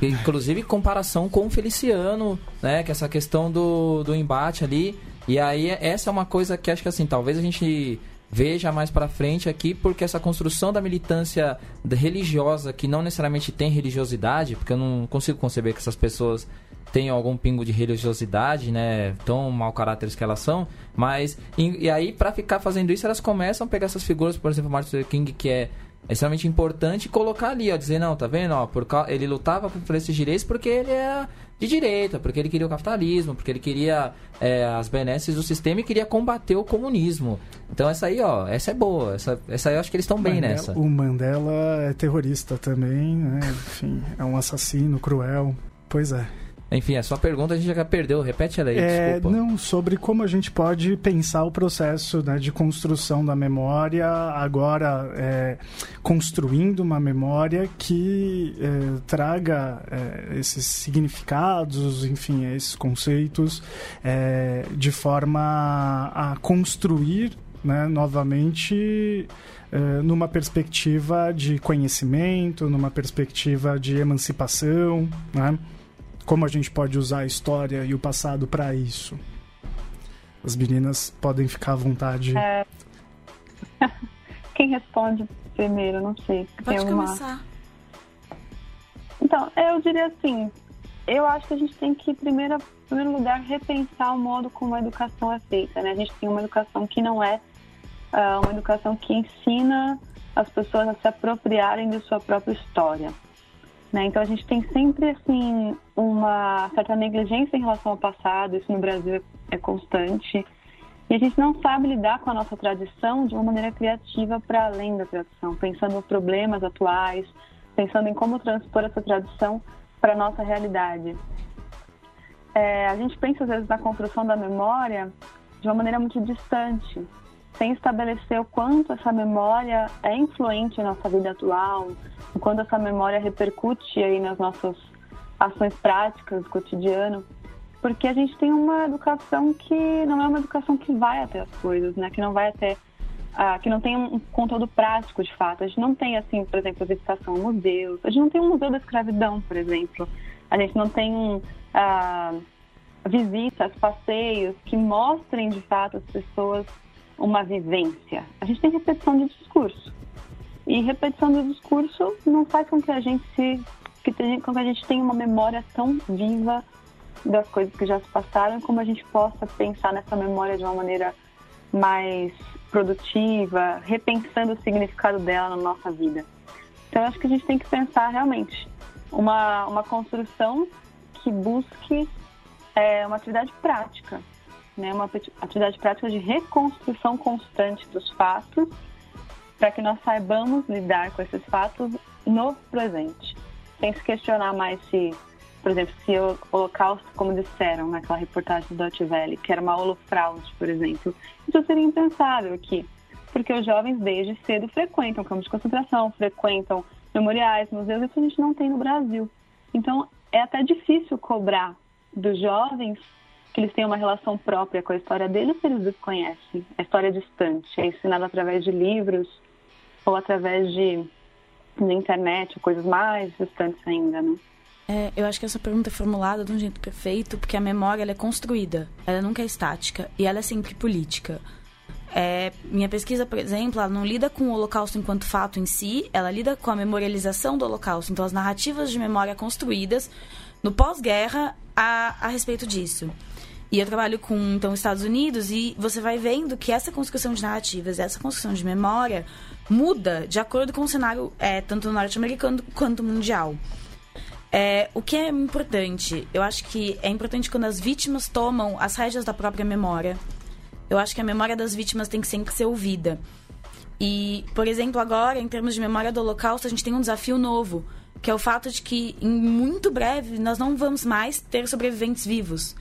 Speaker 1: Inclusive, comparação com o Feliciano, né? Que é essa questão do, do embate ali. E aí, essa é uma coisa que acho que, assim, talvez a gente veja mais para frente aqui, porque essa construção da militância religiosa, que não necessariamente tem religiosidade, porque eu não consigo conceber que essas pessoas tenham algum pingo de religiosidade, né, tão mau caráteres que elas são, mas e, e aí para ficar fazendo isso elas começam a pegar essas figuras, por exemplo, Martin Luther King que é extremamente importante colocar ali, ó, dizer, não, tá vendo, ó, por, ele lutava por esses direitos porque ele é de direita, porque ele queria o capitalismo, porque ele queria é, as benesses do sistema e queria combater o comunismo. Então essa aí, ó, essa é boa, essa, essa aí eu acho que eles estão bem
Speaker 2: Mandela,
Speaker 1: nessa.
Speaker 2: O Mandela é terrorista também, né? Enfim, é um assassino cruel. Pois é.
Speaker 1: Enfim, a sua pergunta a gente já perdeu. Repete ela aí,
Speaker 2: é,
Speaker 1: desculpa.
Speaker 2: Não, sobre como a gente pode pensar o processo né, de construção da memória, agora é, construindo uma memória que é, traga é, esses significados, enfim, esses conceitos, é, de forma a construir né, novamente é, numa perspectiva de conhecimento, numa perspectiva de emancipação, né? Como a gente pode usar a história e o passado para isso? As meninas podem ficar à vontade. É...
Speaker 5: Quem responde primeiro? Não sei.
Speaker 4: Pode uma... começar.
Speaker 5: Então, eu diria assim, eu acho que a gente tem que, primeiro, em primeiro lugar, repensar o modo como a educação é feita. Né? A gente tem uma educação que não é uh, uma educação que ensina as pessoas a se apropriarem de sua própria história. Né? Então a gente tem sempre assim uma certa negligência em relação ao passado, isso no Brasil é constante. E a gente não sabe lidar com a nossa tradição de uma maneira criativa para além da tradição, pensando nos problemas atuais, pensando em como transpor essa tradição para a nossa realidade. É, a gente pensa às vezes na construção da memória de uma maneira muito distante, sem estabelecer o quanto essa memória é influente na nossa vida atual, o quanto essa memória repercute aí nas nossas ações práticas do cotidiano, porque a gente tem uma educação que não é uma educação que vai até as coisas, né? Que não vai até ah, que não tem um conteúdo prático de fato. A gente não tem assim, por exemplo, visitação a museus. A gente não tem um museu da escravidão, por exemplo. A gente não tem um, ah, visitas, passeios que mostrem de fato as pessoas uma vivência. A gente tem repetição de discurso. E repetição do discurso não faz com que a gente se que tem, com que a gente tenha uma memória tão viva das coisas que já se passaram, como a gente possa pensar nessa memória de uma maneira mais produtiva, repensando o significado dela na nossa vida. Então, acho que a gente tem que pensar realmente uma, uma construção que busque é, uma atividade prática, né, uma atividade prática de reconstrução constante dos fatos, para que nós saibamos lidar com esses fatos no presente, sem se questionar mais se, por exemplo, se o Holocausto, como disseram naquela reportagem do Welle, que era uma holofraude, por exemplo, isso seria impensável aqui, porque os jovens desde cedo frequentam campos de concentração, frequentam memoriais, museus, isso a gente não tem no Brasil. Então, é até difícil cobrar dos jovens que eles têm uma relação própria com a história deles, eles desconhecem. A história é distante, é ensinada através de livros ou através de, de internet, coisas mais distantes ainda, né?
Speaker 4: É, eu acho que essa pergunta é formulada de um jeito perfeito, porque a memória é construída, ela nunca é estática e ela é sempre política. É, minha pesquisa, por exemplo, ela não lida com o Holocausto enquanto fato em si, ela lida com a memorialização do Holocausto, então as narrativas de memória construídas no pós-guerra a, a respeito disso. E eu trabalho com então Estados Unidos e você vai vendo que essa construção de narrativas, essa construção de memória muda de acordo com o cenário é, tanto norte-americano quanto mundial. É, o que é importante? Eu acho que é importante quando as vítimas tomam as rédeas da própria memória. Eu acho que a memória das vítimas tem que sempre ser ouvida. E, por exemplo, agora, em termos de memória do Holocausto, a gente tem um desafio novo, que é o fato de que, em muito breve, nós não vamos mais ter sobreviventes vivos.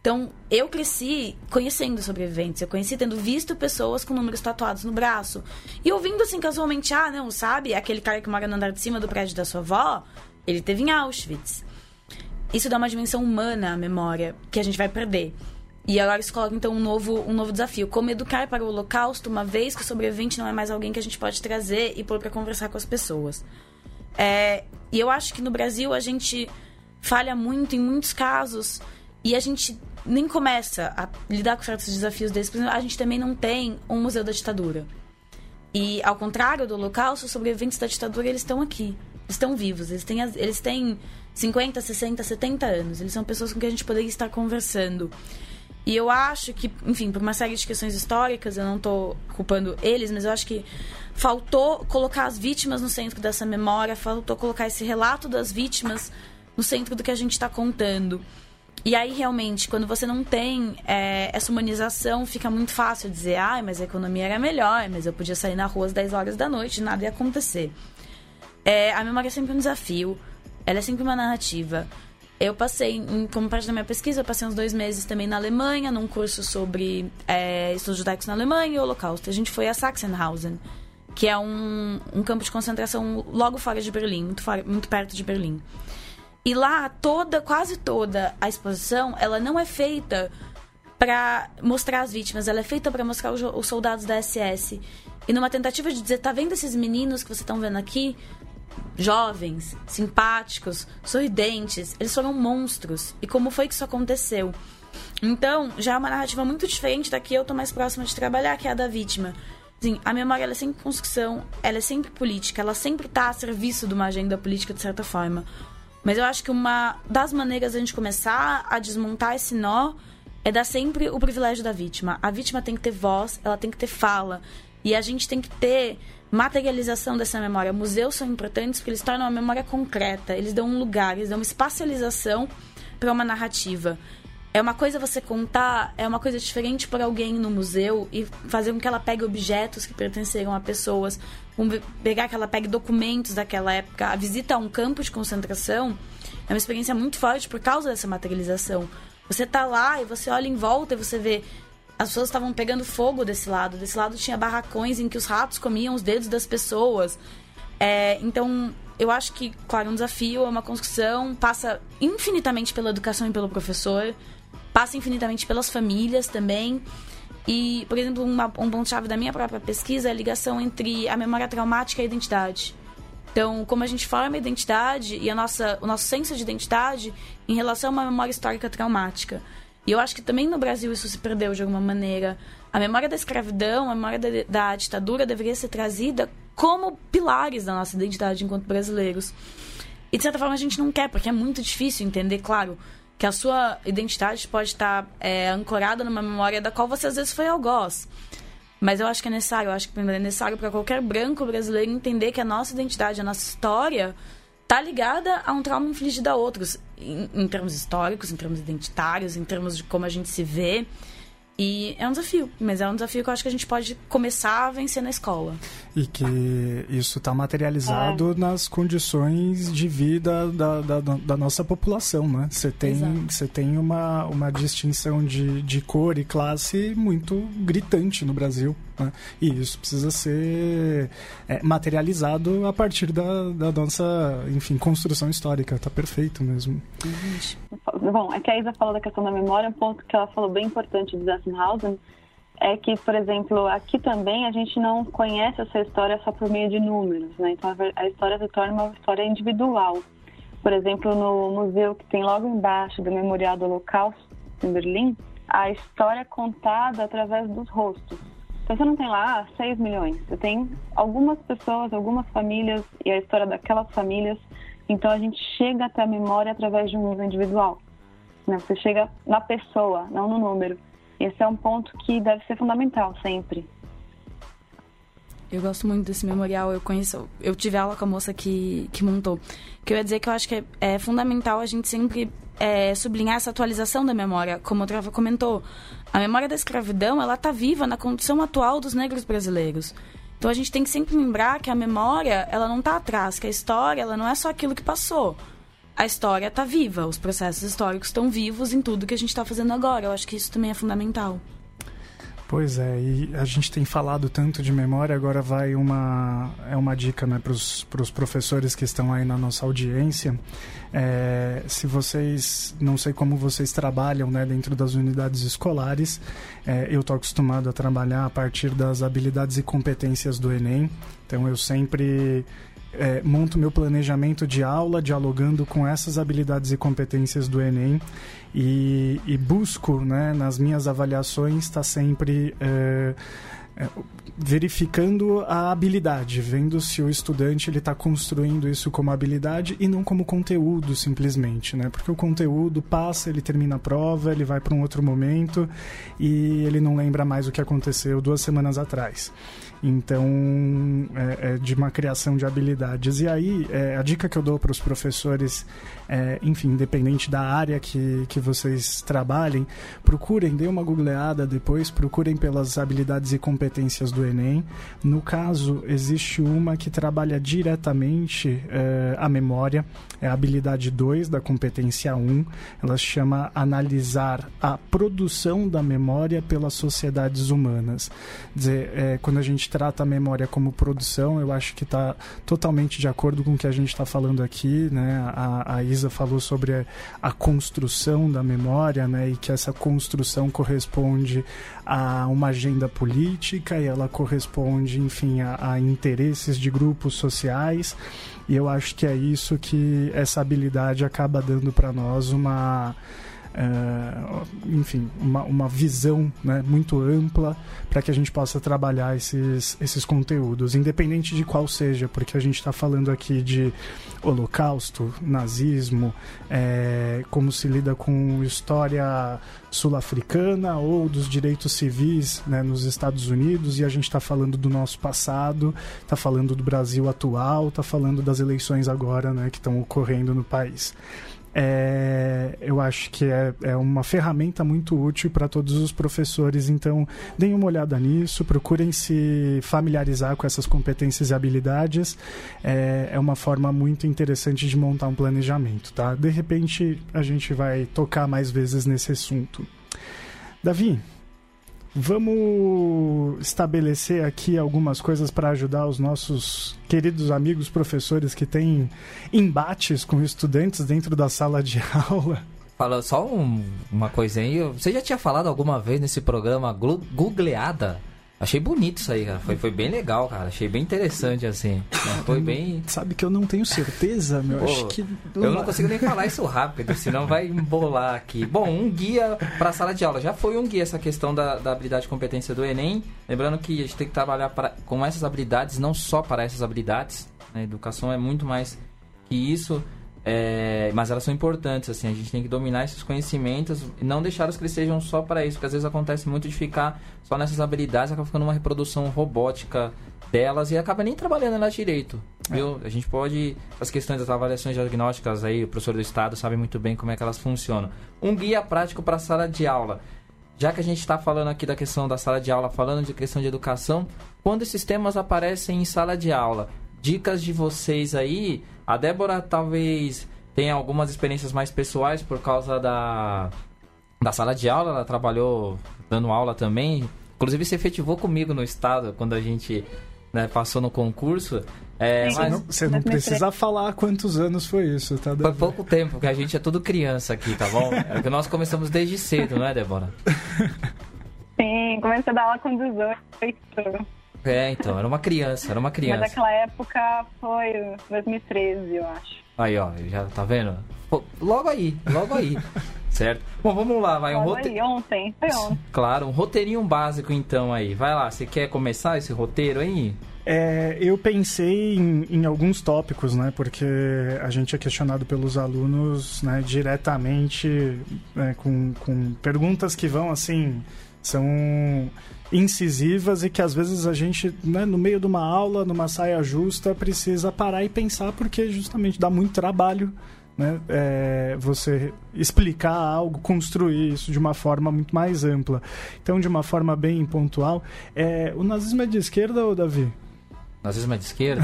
Speaker 4: Então, eu cresci conhecendo sobreviventes. Eu conheci tendo visto pessoas com números tatuados no braço. E ouvindo assim casualmente, ah, não, sabe? Aquele cara que mora no andar de cima do prédio da sua avó, ele teve em Auschwitz. Isso dá uma dimensão humana à memória que a gente vai perder. E agora isso coloca então um novo, um novo desafio. Como educar para o holocausto, uma vez que o sobrevivente não é mais alguém que a gente pode trazer e pôr para conversar com as pessoas. É, e eu acho que no Brasil a gente falha muito em muitos casos e a gente nem começa a lidar com certos desafios desses. Por exemplo, a gente também não tem um museu da ditadura. E, ao contrário do Holocausto, os sobreviventes da ditadura, eles estão aqui. Estão vivos. Eles têm, eles têm 50, 60, 70 anos. Eles são pessoas com quem a gente poderia estar conversando. E eu acho que, enfim, por uma série de questões históricas, eu não estou culpando eles, mas eu acho que faltou colocar as vítimas no centro dessa memória, faltou colocar esse relato das vítimas no centro do que a gente está contando. E aí, realmente, quando você não tem é, essa humanização, fica muito fácil dizer, ah, mas a economia era melhor, mas eu podia sair na rua às 10 horas da noite nada ia acontecer. É, a memória é sempre um desafio, ela é sempre uma narrativa. Eu passei, como parte da minha pesquisa, eu passei uns dois meses também na Alemanha, num curso sobre é, estudos judaicos na Alemanha e Holocausto. A gente foi a Sachsenhausen, que é um, um campo de concentração logo fora de Berlim, muito, fora, muito perto de Berlim. E lá, toda, quase toda a exposição, ela não é feita para mostrar as vítimas, ela é feita para mostrar os, os, soldados da SS. E numa tentativa de dizer, tá vendo esses meninos que vocês estão vendo aqui? Jovens, simpáticos, sorridentes, eles foram monstros. E como foi que isso aconteceu? Então, já é uma narrativa muito diferente da que eu tô mais próxima de trabalhar, que é a da vítima. Sim, a memória é sempre construção, ela é sempre política, ela sempre está a serviço de uma agenda política de certa forma. Mas eu acho que uma das maneiras de a gente começar a desmontar esse nó é dar sempre o privilégio da vítima. A vítima tem que ter voz, ela tem que ter fala. E a gente tem que ter materialização dessa memória. Museus são importantes porque eles tornam a memória concreta, eles dão um lugar, eles dão uma espacialização para uma narrativa. É uma coisa você contar, é uma coisa diferente para alguém no museu e fazer com que ela pegue objetos que pertenceram a pessoas, pegar que ela pegue documentos daquela época. A visita a um campo de concentração é uma experiência muito forte por causa dessa materialização. Você tá lá e você olha em volta e você vê as pessoas estavam pegando fogo desse lado. Desse lado tinha barracões em que os ratos comiam os dedos das pessoas. É, então, eu acho que, claro, um desafio é uma construção, passa infinitamente pela educação e pelo professor passa infinitamente pelas famílias também. E, por exemplo, uma, um ponto-chave da minha própria pesquisa é a ligação entre a memória traumática e a identidade. Então, como a gente forma a identidade e a nossa, o nosso senso de identidade em relação a uma memória histórica traumática. E eu acho que também no Brasil isso se perdeu de alguma maneira. A memória da escravidão, a memória da, da ditadura deveria ser trazida como pilares da nossa identidade enquanto brasileiros. E de certa forma a gente não quer, porque é muito difícil entender, claro, que a sua identidade pode estar é, ancorada numa memória da qual você às vezes foi algoz. Mas eu acho que é necessário, eu acho que é necessário para qualquer branco brasileiro entender que a nossa identidade, a nossa história, está ligada a um trauma infligido a outros, em, em termos históricos, em termos identitários, em termos de como a gente se vê. E é um desafio, mas é um desafio que eu acho que a gente pode começar a vencer na escola.
Speaker 2: E que isso está materializado é. nas condições de vida da, da, da, nossa população, né? Você tem, você tem uma, uma distinção de, de cor e classe muito gritante no Brasil. Né? E isso precisa ser é, materializado a partir da, da nossa, enfim, construção histórica. Tá perfeito mesmo.
Speaker 5: Bom, é que a Isa falou da questão da memória, um ponto que ela falou bem importante de É que, por exemplo, aqui também a gente não conhece essa história só por meio de números, né? Então a história se torna uma história individual. Por exemplo, no museu que tem logo embaixo do Memorial do Holocausto, em Berlim, a história é contada através dos rostos. Então você não tem lá 6 milhões, você tem algumas pessoas, algumas famílias e a história daquelas famílias. Então a gente chega até a memória através de um uso individual. Né? Você chega na pessoa, não no número. Esse é um ponto que deve ser fundamental sempre.
Speaker 4: Eu gosto muito desse memorial, eu conheço, eu tive aula com a moça que, que montou. Que eu ia dizer que eu acho que é, é fundamental a gente sempre é, sublinhar essa atualização da memória, como o Trava comentou. A memória da escravidão, ela está viva na condição atual dos negros brasileiros. Então a gente tem que sempre lembrar que a memória, ela não está atrás, que a história, ela não é só aquilo que passou. A história está viva, os processos históricos estão vivos em tudo que a gente está fazendo agora. Eu acho que isso também é fundamental.
Speaker 2: Pois é, e a gente tem falado tanto de memória, agora vai uma, é uma dica né, para os professores que estão aí na nossa audiência. É, se vocês, não sei como vocês trabalham né, dentro das unidades escolares, é, eu estou acostumado a trabalhar a partir das habilidades e competências do Enem, então eu sempre é, monto meu planejamento de aula dialogando com essas habilidades e competências do Enem e, e busco, né, nas minhas avaliações, estar tá sempre é, é, verificando a habilidade, vendo se o estudante ele está construindo isso como habilidade e não como conteúdo simplesmente, né? Porque o conteúdo passa, ele termina a prova, ele vai para um outro momento e ele não lembra mais o que aconteceu duas semanas atrás. Então, é, é de uma criação de habilidades. E aí, é, a dica que eu dou para os professores, é, enfim, independente da área que, que vocês trabalhem, procurem, dê uma googleada depois, procurem pelas habilidades e competências do Enem. No caso, existe uma que trabalha diretamente é, a memória, é a habilidade 2 da competência 1. Ela chama analisar a produção da memória pelas sociedades humanas. Quer dizer, é, quando a gente trata a memória como produção, eu acho que está totalmente de acordo com o que a gente está falando aqui. Né? A, a, Falou sobre a, a, construção da memória né? e que essa construção corresponde a uma agenda política e ela corresponde, enfim, a, a interesses de grupos sociais. E eu acho que é isso que essa habilidade acaba dando para nós uma é, enfim, uma, uma visão né, muito ampla para que a gente possa trabalhar esses, esses conteúdos, independente de qual seja, porque a gente está falando aqui de holocausto, nazismo, é, como se lida com história sul-africana ou dos direitos civis né, nos Estados Unidos, e a gente está falando do nosso passado, está falando do Brasil atual, está falando das eleições agora né, que estão ocorrendo no país é, eu acho que é, é uma ferramenta muito útil para todos os professores. Então, deem uma olhada nisso, procurem se familiarizar com essas competências e habilidades. É, é uma forma muito interessante de montar um planejamento, tá? De repente, a gente vai tocar mais vezes nesse assunto. Davi, Vamos estabelecer aqui algumas coisas para ajudar os nossos queridos amigos professores que têm embates com estudantes dentro da sala de aula.
Speaker 1: Fala só um, uma coisinha. Você já tinha falado alguma vez nesse programa Googleada? Achei bonito isso aí, cara. Foi, foi bem legal, cara. Achei bem interessante, assim. Foi bem.
Speaker 2: Sabe que eu não tenho certeza, meu. Pô, acho que.
Speaker 1: Eu não consigo nem falar isso rápido, senão vai embolar aqui. Bom, um guia para a sala de aula. Já foi um guia essa questão da, da habilidade e competência do Enem. Lembrando que a gente tem que trabalhar pra, com essas habilidades, não só para essas habilidades. A educação é muito mais que isso. É, mas elas são importantes, assim, a gente tem que dominar esses conhecimentos e não deixá-los que eles sejam só para isso, porque às vezes acontece muito de ficar só nessas habilidades, acaba ficando uma reprodução robótica delas e acaba nem trabalhando elas direito, é. viu? A gente pode, as questões das avaliações diagnósticas aí, o professor do estado sabe muito bem como é que elas funcionam. Um guia prático para a sala de aula. Já que a gente está falando aqui da questão da sala de aula, falando de questão de educação, quando esses temas aparecem em sala de aula, dicas de vocês aí a Débora talvez tenha algumas experiências mais pessoais por causa da, da sala de aula. Ela trabalhou dando aula também. Inclusive, se efetivou comigo no estado quando a gente né, passou no concurso.
Speaker 2: É, mas... não, você não precisa falar quantos anos foi isso, tá?
Speaker 1: Foi pouco tempo, porque a gente é tudo criança aqui, tá bom? É que nós começamos desde cedo, não é, Débora?
Speaker 5: Sim, comecei a dar aula com 18.
Speaker 1: É, então, era uma criança, era uma criança.
Speaker 5: Mas naquela época foi 2013, eu acho.
Speaker 1: Aí, ó, já tá vendo? Pô, logo aí, logo aí. certo? Bom, vamos lá, vai
Speaker 5: um roteiro. ontem, foi ontem.
Speaker 1: Claro, um roteirinho básico então aí. Vai lá, você quer começar esse roteiro aí?
Speaker 2: É, eu pensei em, em, alguns tópicos, né? Porque a gente é questionado pelos alunos né, diretamente né, com, com perguntas que vão assim. São incisivas e que às vezes a gente, né, no meio de uma aula, numa saia justa, precisa parar e pensar porque justamente dá muito trabalho né, é, você explicar algo, construir isso de uma forma muito mais ampla. Então, de uma forma bem pontual, é, o nazismo é de esquerda ou Davi?
Speaker 1: Nazismo é de esquerda?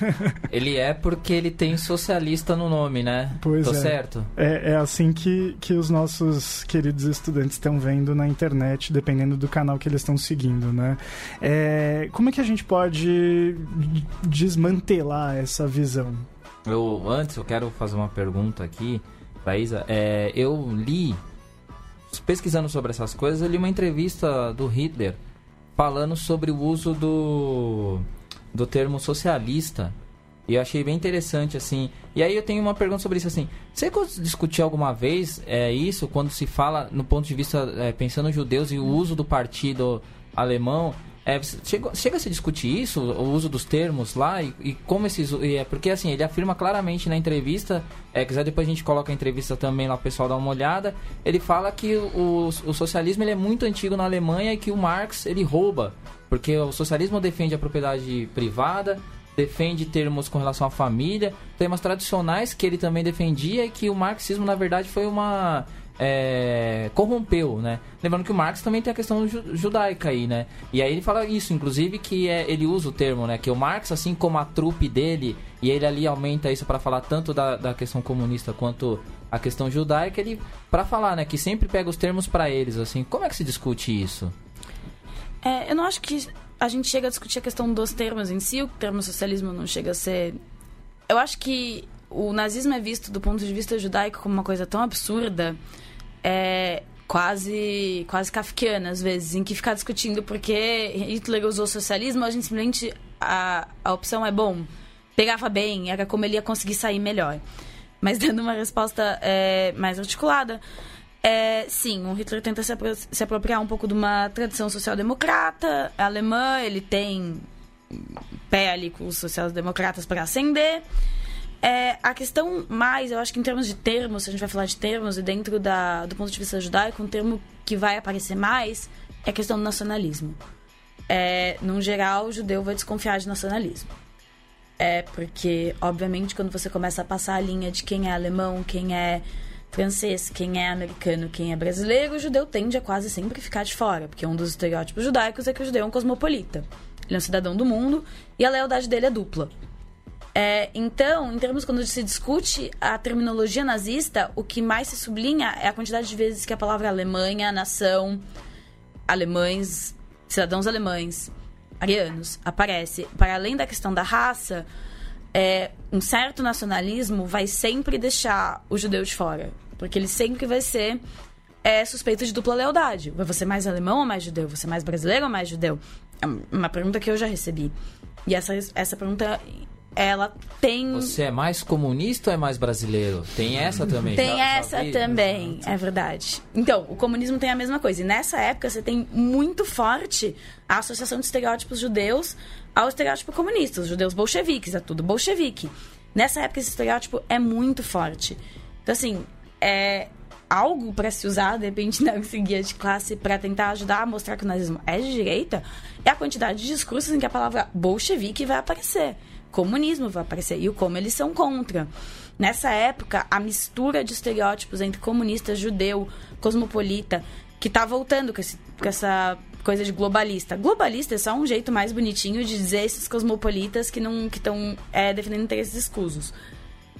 Speaker 1: ele é porque ele tem socialista no nome, né?
Speaker 2: Pois
Speaker 1: Tô
Speaker 2: é.
Speaker 1: certo?
Speaker 2: É, é assim que, que os nossos queridos estudantes estão vendo na internet, dependendo do canal que eles estão seguindo, né? É, como é que a gente pode desmantelar essa visão?
Speaker 1: Eu, antes, eu quero fazer uma pergunta aqui, Thaisa. É, eu li, pesquisando sobre essas coisas, eu li uma entrevista do Hitler falando sobre o uso do do termo socialista. E eu achei bem interessante, assim. E aí eu tenho uma pergunta sobre isso, assim. Você discutiu alguma vez é, isso, quando se fala no ponto de vista, é, pensando judeus e o uso do partido alemão, É, chega, chega a se discutir isso, o uso dos termos lá e, e como esses. E é, porque assim, ele afirma claramente na entrevista, é, quiser depois a gente coloca a entrevista também lá o pessoal dá uma olhada. Ele fala que o, o socialismo ele é muito antigo na Alemanha e que o Marx ele rouba. Porque o socialismo defende a propriedade privada, defende termos com relação à família, temas tradicionais que ele também defendia e que o marxismo, na verdade, foi uma. É, corrompeu, né? Lembrando que o Marx também tem a questão judaica aí, né? E aí ele fala isso, inclusive, que é, ele usa o termo, né? Que o Marx, assim como a trupe dele, e ele ali aumenta isso para falar tanto da, da questão comunista quanto a questão judaica, ele para falar, né? Que sempre pega os termos para eles, assim. Como é que se discute isso?
Speaker 4: É, eu não acho que a gente chega a discutir a questão dos termos em si, o termo socialismo não chega a ser. Eu acho que o nazismo é visto do ponto de vista judaico como uma coisa tão absurda, é quase quase kafkiana às vezes, em que ficar discutindo porque Hitler usou socialismo, a gente simplesmente a, a opção é bom, pegava bem, era como ele ia conseguir sair melhor. Mas dando uma resposta é, mais articulada, é, sim, o Hitler tenta se, apro se apropriar um pouco de uma tradição social-democrata alemã, ele tem pé ali com os social-democratas para ascender. É, a questão mais, eu acho que em termos de termos, se a gente vai falar de termos, e dentro da, do ponto de vista judaico, um termo que vai aparecer mais é a questão do nacionalismo. É, num geral, o judeu vai desconfiar de nacionalismo. É porque, obviamente, quando você começa a passar a linha de quem é alemão, quem é francês, quem é americano, quem é brasileiro, o judeu tende a quase sempre ficar de fora, porque um dos estereótipos judaicos é que o judeu é um cosmopolita. Ele é um cidadão do mundo e a lealdade dele é dupla. É, então, em termos quando se discute a terminologia nazista, o que mais se sublinha é a quantidade de vezes que a palavra Alemanha, nação, alemães, cidadãos alemães, arianos aparece. Para além da questão da raça, é, um certo nacionalismo vai sempre deixar o judeu de fora. Porque ele sempre vai ser é, suspeito de dupla lealdade. Vai você mais alemão ou mais judeu? Você mais brasileiro ou mais judeu? É uma pergunta que eu já recebi. E essa, essa pergunta ela tem.
Speaker 1: Você é mais comunista ou é mais brasileiro? Tem essa também.
Speaker 4: Tem já, essa já também, é verdade. Então, o comunismo tem a mesma coisa. E nessa época você tem muito forte a associação de estereótipos judeus ao estereótipo comunista. Os judeus bolcheviques, é tudo bolchevique. Nessa época esse estereótipo é muito forte. Então, assim, é algo para se usar, de repente, na guia de classe para tentar ajudar a mostrar que o nazismo é de direita, é a quantidade de discursos em que a palavra bolchevique vai aparecer comunismo vai aparecer e o como eles são contra. Nessa época, a mistura de estereótipos entre comunista, judeu, cosmopolita, que está voltando com, esse, com, essa coisa de globalista. Globalista é só um jeito mais bonitinho de dizer esses cosmopolitas que não que estão é, defendendo interesses escusos.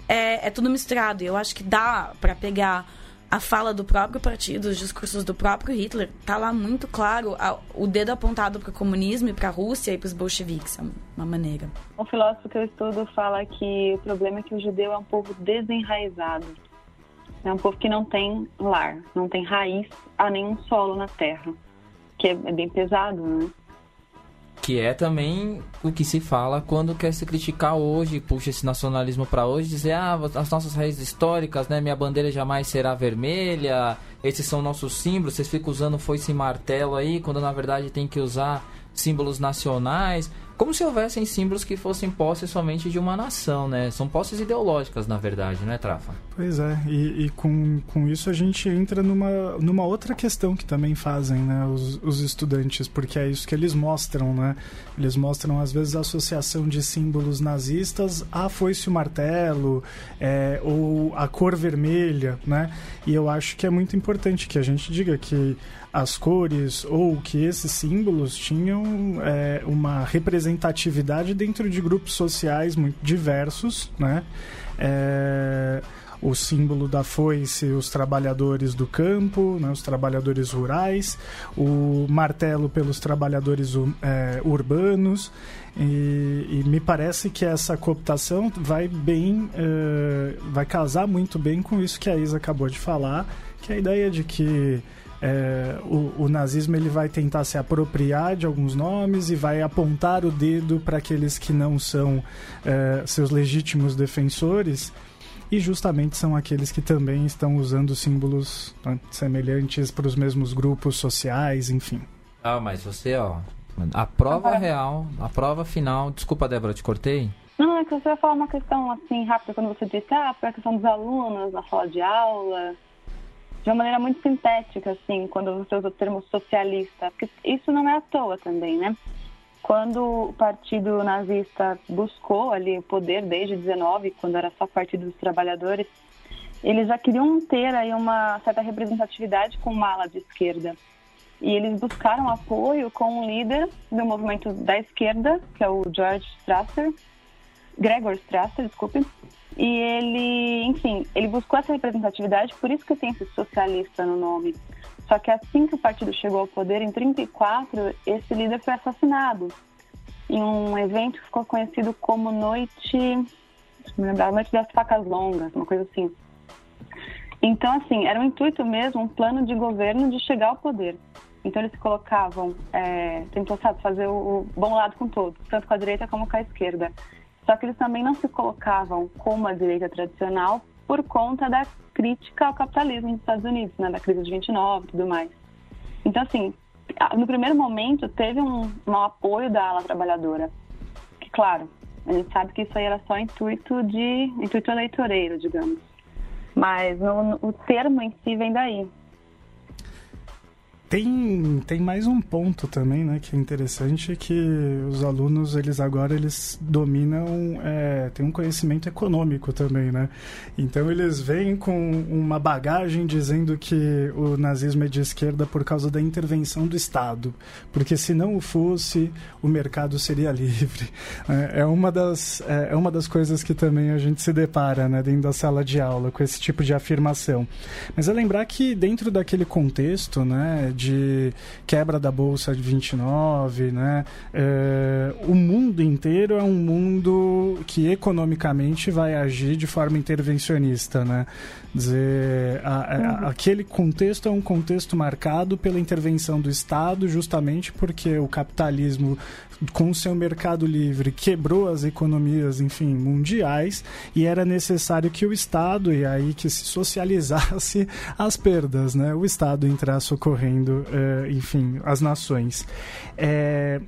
Speaker 4: É, é tudo misturado e eu acho que dá para pegar a fala do próprio partido, os discursos do próprio Hitler, tá lá muito claro a, o dedo apontado para o comunismo e para a Rússia e para os bolcheviques, é uma maneira.
Speaker 5: Um filósofo que eu estudo fala que o problema é que o judeu é um povo desenraizado. É um povo que não tem lar, não tem raiz a nenhum solo na terra, que é, é bem pesado, né?
Speaker 1: Que é também o que se fala quando quer se criticar hoje, puxa esse nacionalismo para hoje, dizer, ah, as nossas raízes históricas, né, minha bandeira jamais será vermelha, esses são nossos símbolos, vocês ficam usando foice e martelo aí, quando na verdade tem que usar símbolos nacionais como se houvessem símbolos que fossem posses somente de uma nação, né? São posses ideológicas, na verdade, né, Trafa?
Speaker 2: Pois é, e, e, com, com isso a gente entra numa, numa outra questão que também fazem, né, os, os estudantes, porque é isso que eles mostram, né? Eles mostram, às vezes, a associação de símbolos nazistas a foice o martelo, é, ou a cor vermelha, né? E eu acho que é muito importante que a gente diga que as cores ou que esses símbolos tinham é, uma representatividade dentro de grupos sociais muito diversos, né? É, o símbolo da foice, os trabalhadores do campo, né, os trabalhadores rurais, o martelo pelos trabalhadores é, urbanos. E, e, me parece que essa cooptação vai bem, é, vai casar muito bem com isso que a Isa acabou de falar, que é a ideia de que é, o, o, nazismo ele vai tentar se apropriar de alguns nomes e vai apontar o dedo para aqueles que não são é, seus legítimos defensores e justamente são aqueles que também estão usando símbolos né, semelhantes para os mesmos grupos sociais, enfim.
Speaker 1: Ah, mas você, ó, A prova Agora... real, a prova final. Desculpa, Débora, te cortei?
Speaker 5: Não, é que você ia falar uma questão assim rápida quando você disse, ah, para a questão dos alunos na sala de aula, de uma maneira muito sintética, assim, quando você usa o termo socialista, porque isso não é à toa também, né? Quando o partido nazista buscou ali o poder desde 19, quando era só partido dos trabalhadores, eles já queriam ter aí uma certa representatividade com uma ala de esquerda. E eles buscaram apoio com um líder do movimento da esquerda, que é o George Strasser, Gregor Strasser, desculpe. E ele, enfim, ele buscou essa representatividade, por isso que tem esse socialista no nome. Só que assim que o partido chegou ao poder, em 34, esse líder foi assassinado em um evento que ficou conhecido como Noite, me lembrar, Noite das Facas Longas, uma coisa assim. Então, assim, era um intuito mesmo, um plano de governo de chegar ao poder. Então eles colocavam, é, tentou sabe, fazer o, bom lado com todos, tanto com a direita como com a esquerda. Só que eles também não se colocavam como a direita tradicional por conta da crítica ao capitalismo nos Estados Unidos, né, da crise de 29 e tudo mais. Então, assim, no primeiro momento teve um, um apoio da ala trabalhadora, que, claro, a gente sabe que isso aí era só intuito de intuito eleitoreiro, digamos. Mas o termo em si vem daí.
Speaker 2: Tem, tem mais um ponto também, né, que é interessante, que os alunos, eles agora, eles dominam, é, tem um conhecimento econômico também, né? Então, eles vêm com uma bagagem dizendo que o nazismo é de esquerda por causa da intervenção do Estado, porque se não o fosse, o mercado seria livre. É, é uma das, é, é uma das coisas que também a gente se depara, né, dentro da sala de aula, com esse tipo de afirmação. Mas é lembrar que dentro daquele contexto, né, de quebra da bolsa de 29, né? É, o mundo inteiro é um mundo que economicamente vai agir de forma intervencionista, né? Dizer, a, a, uhum. aquele contexto é um contexto marcado pela intervenção do Estado, justamente porque o capitalismo com o seu mercado livre, quebrou as economias, enfim, mundiais, e era necessário que o Estado, e aí que se socializasse as perdas, né? O Estado entrar socorrendo, uh, enfim, as nações. É,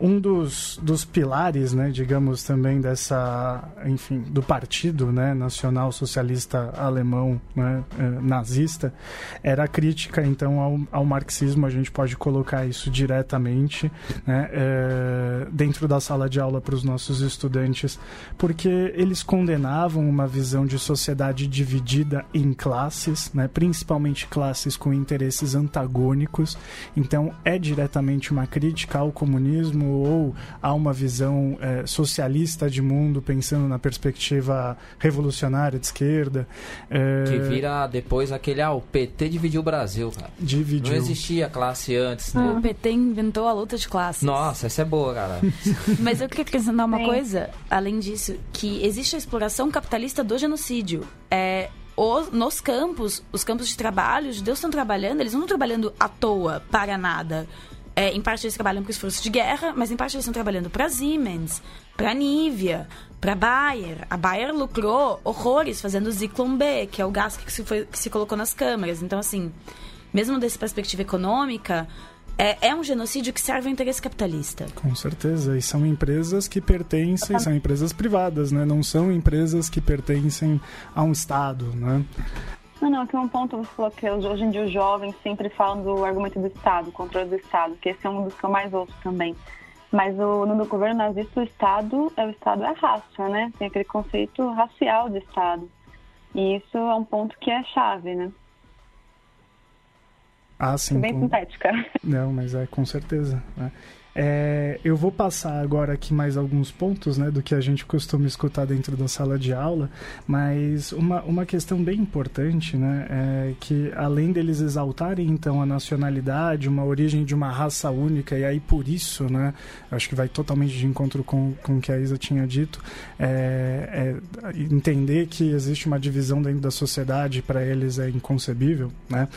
Speaker 2: um dos, dos pilares, né, digamos também dessa, enfim, do partido, né, nacional socialista alemão, né, eh, nazista, era a crítica então ao, ao, marxismo. A gente pode colocar isso diretamente, né, eh, dentro da sala de aula para os nossos estudantes, porque eles condenavam uma visão de sociedade dividida em classes, né, principalmente classes com interesses antagônicos. Então é diretamente uma crítica ao comunismo ou há uma visão é, socialista de mundo, pensando na perspectiva revolucionária de esquerda.
Speaker 1: É... Que vira depois aquele, ah, o PT dividiu o Brasil, cara.
Speaker 2: Dividiu.
Speaker 1: Não existia classe antes, né?
Speaker 4: O PT inventou a luta de classes.
Speaker 1: Nossa, essa é boa, cara.
Speaker 4: Mas eu queria acrescentar uma Sim. coisa, além disso, que existe a exploração capitalista do genocídio. É, os, nos campos, os campos de trabalho, os judeus estão trabalhando, eles não estão trabalhando à toa, para nada. É, em parte eles trabalham com esforço de guerra, mas em parte eles estão trabalhando para Siemens, para Nivea, para Bayer. A Bayer lucrou horrores fazendo o Zyklon B, que é o gás que se, foi, que se colocou nas câmeras. Então, assim, mesmo dessa perspectiva econômica, é, é, um genocídio que serve ao interesse capitalista.
Speaker 2: Com certeza. E são empresas que pertencem, são empresas privadas, né? Não são empresas que pertencem a um Estado, né?
Speaker 5: Não, não, aqui um ponto você falou que hoje em dia os jovens sempre falam do argumento do Estado, controle do Estado, que esse é um dos que eu mais ouço também. Mas o, no governo nazista o Estado é o Estado é raça, né? Tem aquele conceito racial de Estado. E isso é um ponto que é chave, né?
Speaker 2: Ah, sim.
Speaker 5: Bem com... sintética.
Speaker 2: Não, mas é com certeza. Né? É, eu vou passar agora aqui mais alguns pontos né, do que a gente costuma escutar dentro da sala de aula, mas uma, uma questão bem importante né, é que, além deles exaltarem então a nacionalidade, uma origem de uma raça única, e aí por isso, né, acho que vai totalmente de encontro com, com o que a Isa tinha dito, é, é entender que existe uma divisão dentro da sociedade para eles é inconcebível, né,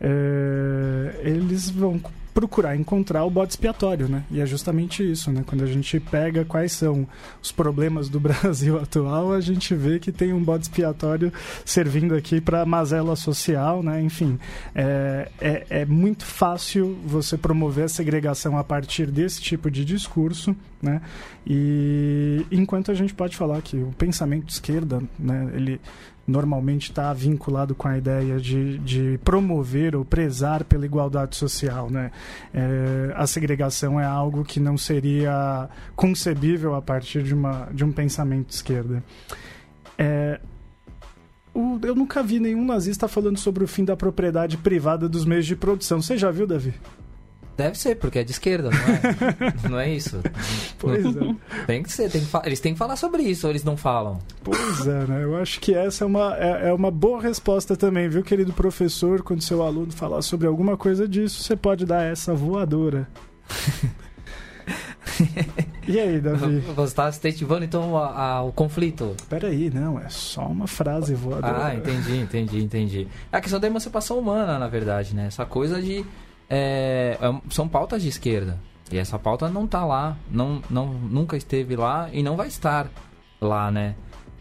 Speaker 2: é, eles vão procurar encontrar o bode expiatório, né? E é justamente isso, né? Quando a gente pega quais são os problemas do Brasil atual, a gente vê que tem um bode expiatório servindo aqui para mazela social, né? Enfim, é, é, é muito fácil você promover a segregação a partir desse tipo de discurso, né? E enquanto a gente pode falar que o pensamento de esquerda, né? Ele normalmente está vinculado com a ideia de, de promover ou prezar pela igualdade social. Né? É, a segregação é algo que não seria concebível a partir de, uma, de um pensamento de esquerda. É, o, eu nunca vi nenhum nazista falando sobre o fim da propriedade privada dos meios de produção. Você já viu, Davi?
Speaker 1: Deve ser, porque é de esquerda, não é? não é isso?
Speaker 2: Pois é.
Speaker 1: Tem que ser, tem que eles têm que falar sobre isso, ou eles não falam?
Speaker 2: Pois é, né? Eu acho que essa é uma, é, é, uma boa resposta também, viu, querido professor? Quando seu aluno falar sobre alguma coisa disso, você pode dar essa voadora. e aí, Davi?
Speaker 1: Você está incentivando então a, a, o conflito?
Speaker 2: Peraí, não, é só uma frase voadora.
Speaker 1: Ah, entendi, entendi, entendi. É a questão da emancipação humana, na verdade, né? Essa coisa de é, é, são pautas de esquerda. E essa pauta não está lá, não, não, nunca esteve lá e não vai estar lá, né?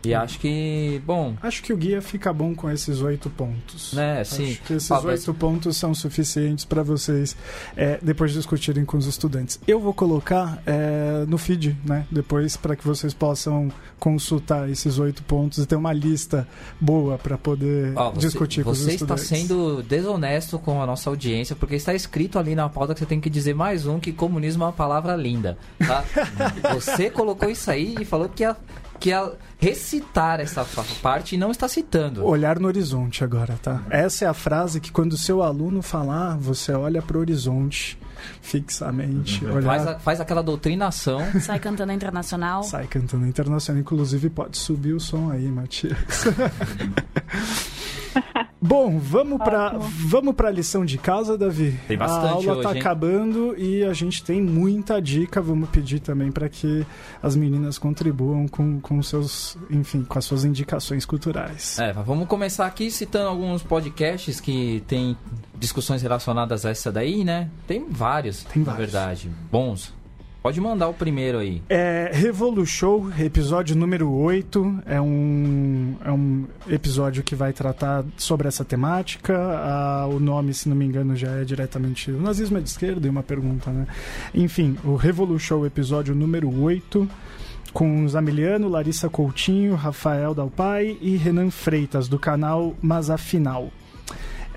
Speaker 1: E acho que, bom.
Speaker 2: Acho que o guia fica bom com esses oito pontos.
Speaker 1: Né, sim.
Speaker 2: Acho que esses oito pontos são suficientes para vocês é, depois discutirem com os estudantes. Eu vou colocar é, no feed, né? Depois para que vocês possam consultar esses oito pontos e ter uma lista boa para poder
Speaker 1: você,
Speaker 2: discutir com os estudantes.
Speaker 1: Você está sendo desonesto com a nossa audiência porque está escrito ali na pauta que você tem que dizer mais um que comunismo é uma palavra linda, tá? você colocou isso aí e falou que ia que é recitar essa parte e não está citando.
Speaker 2: Olhar no horizonte agora, tá? Essa é a frase que quando o seu aluno falar, você olha para o horizonte fixamente.
Speaker 1: Uhum. Olhar... Faz, faz aquela doutrinação.
Speaker 4: Sai cantando internacional.
Speaker 2: Sai cantando internacional. Inclusive, pode subir o som aí, Matias. Bom, vamos para vamos para a lição de casa, Davi.
Speaker 1: Tem bastante
Speaker 2: A aula
Speaker 1: está
Speaker 2: acabando e a gente tem muita dica. Vamos pedir também para que as meninas contribuam com, com seus, enfim, com as suas indicações culturais.
Speaker 1: É, vamos começar aqui citando alguns podcasts que tem discussões relacionadas a essa daí, né? Tem vários, tem na vários. verdade, bons. Pode mandar o primeiro aí.
Speaker 2: É Revolution, episódio número 8. É um, é um episódio que vai tratar sobre essa temática. Ah, o nome, se não me engano, já é diretamente. O nazismo é de esquerda e uma pergunta, né? Enfim, o Revolution, episódio número 8 com Zamiliano, Larissa Coutinho, Rafael Dalpai e Renan Freitas, do canal Mas Afinal.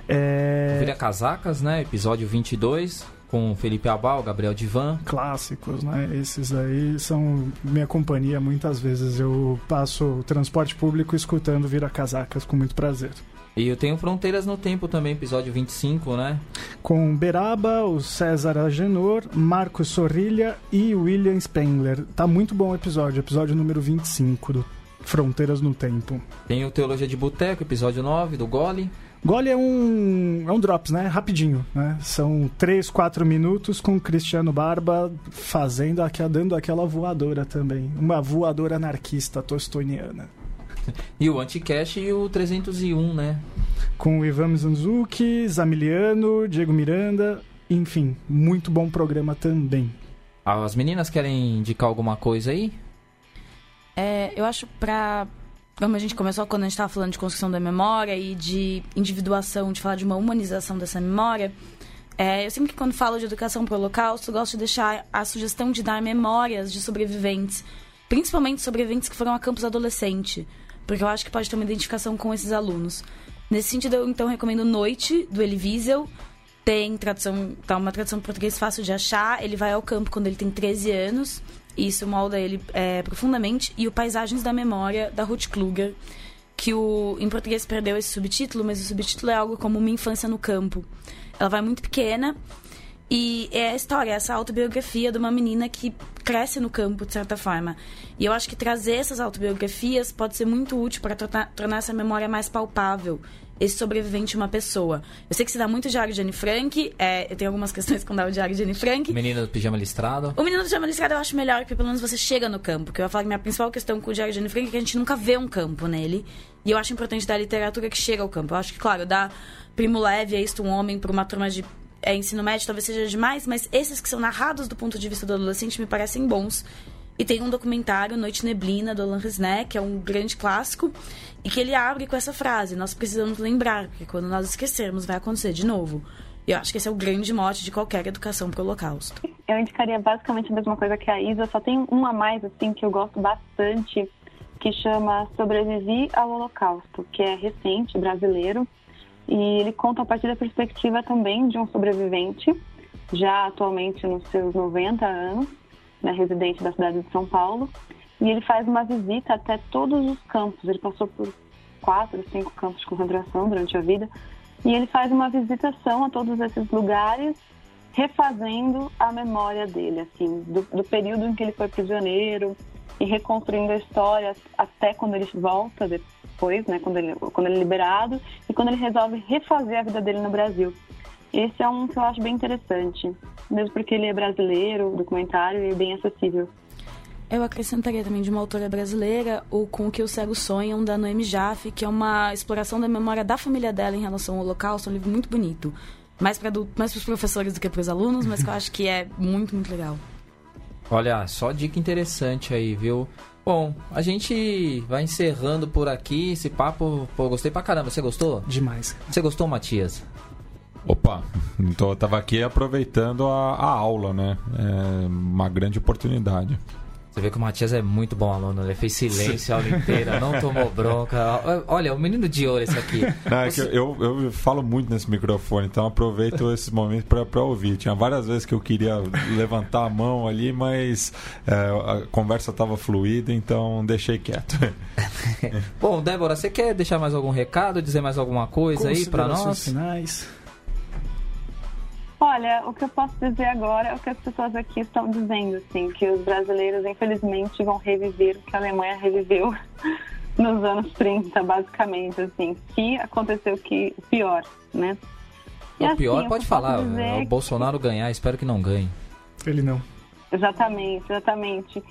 Speaker 1: É... Vira Casacas, né? Episódio 22 com Felipe Abal, Gabriel Divan.
Speaker 2: Clássicos, né? Esses aí são minha companhia muitas vezes. Eu passo o transporte público escutando Vira Casacas com muito prazer.
Speaker 1: E eu tenho Fronteiras no Tempo também, episódio 25, né?
Speaker 2: Com Beraba, o César Agenor, Marcos Sorrilha e William Spengler. Tá muito bom o episódio, episódio número 25 do Fronteiras no Tempo.
Speaker 1: Tem o Teologia de Boteco, episódio 9, do Gole.
Speaker 2: Gole é um, é um drops, né? Rapidinho, né? São 3, 4 minutos com o Cristiano Barba fazendo, dando aquela voadora também. Uma voadora anarquista tostoniana.
Speaker 1: E o Anticash e o 301, né?
Speaker 2: Com o Ivan Zanzuki, Zamiliano, Diego Miranda, enfim, muito bom programa também.
Speaker 1: As meninas querem indicar alguma coisa aí?
Speaker 4: É, eu acho pra como a gente começou quando a gente estava falando de construção da memória e de individuação, de falar de uma humanização dessa memória, é, eu sempre que quando falo de educação para o Holocausto, gosto de deixar a sugestão de dar memórias de sobreviventes, principalmente sobreviventes que foram a campus adolescente, porque eu acho que pode ter uma identificação com esses alunos. Nesse sentido, eu então recomendo Noite, do Elie Wiesel. Tem tradução, tá uma tradução em português fácil de achar. Ele vai ao campo quando ele tem 13 anos isso molda ele é, profundamente. E o Paisagens da Memória, da Ruth Kluger, que o, em português perdeu esse subtítulo, mas o subtítulo é algo como Uma Infância no Campo. Ela vai muito pequena e é a história, essa autobiografia de uma menina que cresce no campo, de certa forma. E eu acho que trazer essas autobiografias pode ser muito útil para tornar essa memória mais palpável esse sobrevivente uma pessoa. Eu sei que se dá muito diário de Anne Frank, é, eu tenho algumas questões com o diário de Anne Frank.
Speaker 1: Menino do pijama listrado.
Speaker 4: O menino do pijama listrado eu acho melhor, porque pelo menos você chega no campo. Porque eu ia falar que minha principal questão com o diário de Anne Frank é que a gente nunca vê um campo nele. E eu acho importante dar literatura que chega ao campo. Eu acho que, claro, dá Primo Leve, é isto um homem, para uma turma de é ensino médio talvez seja demais, mas esses que são narrados do ponto de vista do adolescente me parecem bons. E tem um documentário, Noite Neblina, do Alan Resnick, que é um grande clássico, e que ele abre com essa frase: Nós precisamos lembrar, porque quando nós esquecermos vai acontecer de novo. E eu acho que esse é o grande mote de qualquer educação para o Holocausto.
Speaker 5: Eu indicaria basicamente a mesma coisa que a Isa, só tem um a mais, assim, que eu gosto bastante, que chama Sobrevivi ao Holocausto, que é recente, brasileiro, e ele conta a partir da perspectiva também de um sobrevivente, já atualmente nos seus 90 anos, né, residente da cidade de São Paulo, e ele faz uma visita até todos os campos. Ele passou por quatro, cinco campos de concentração durante a vida, e ele faz uma visitação a todos esses lugares, refazendo a memória dele, assim, do, do período em que ele foi prisioneiro e reconstruindo a história até quando ele volta depois, né, quando ele, quando ele é liberado e quando ele resolve refazer a vida dele no Brasil. Esse é um que eu acho bem interessante, mesmo porque ele é brasileiro, documentário e é bem acessível.
Speaker 4: Eu acrescentaria também de uma autora brasileira o Com o que os cegos sonham, da Noemi Jaffe, que é uma exploração da memória da família dela em relação ao Holocausto, um livro muito bonito. Mais para mais os professores do que para os alunos, mas que eu acho que é muito, muito legal.
Speaker 1: Olha, só dica interessante aí, viu? Bom, a gente vai encerrando por aqui esse papo. Pô, gostei pra caramba. Você gostou?
Speaker 2: Demais.
Speaker 1: Você gostou, Matias?
Speaker 3: Opa, então eu tava aqui aproveitando a, a aula, né? É uma grande oportunidade.
Speaker 1: Você vê que o Matias é muito bom aluno, ele fez silêncio a aula inteira, não tomou bronca. Olha, o menino de ouro esse aqui.
Speaker 3: Não, é Você... eu, eu falo muito nesse microfone, então aproveito esse momento para ouvir. Tinha várias vezes que eu queria levantar a mão ali, mas é, a conversa estava fluida, então deixei quieto.
Speaker 1: bom, Débora, você quer deixar mais algum recado, dizer mais alguma coisa aí para nós?
Speaker 2: Finais.
Speaker 5: Olha, o que eu posso dizer agora é o que as pessoas aqui estão dizendo, assim, que os brasileiros, infelizmente, vão reviver o que a Alemanha reviveu nos anos 30, basicamente, assim, se aconteceu o que pior, né?
Speaker 1: E, o pior assim, pode falar, é o Bolsonaro ganhar, espero que não ganhe.
Speaker 2: Ele não.
Speaker 5: Exatamente, exatamente.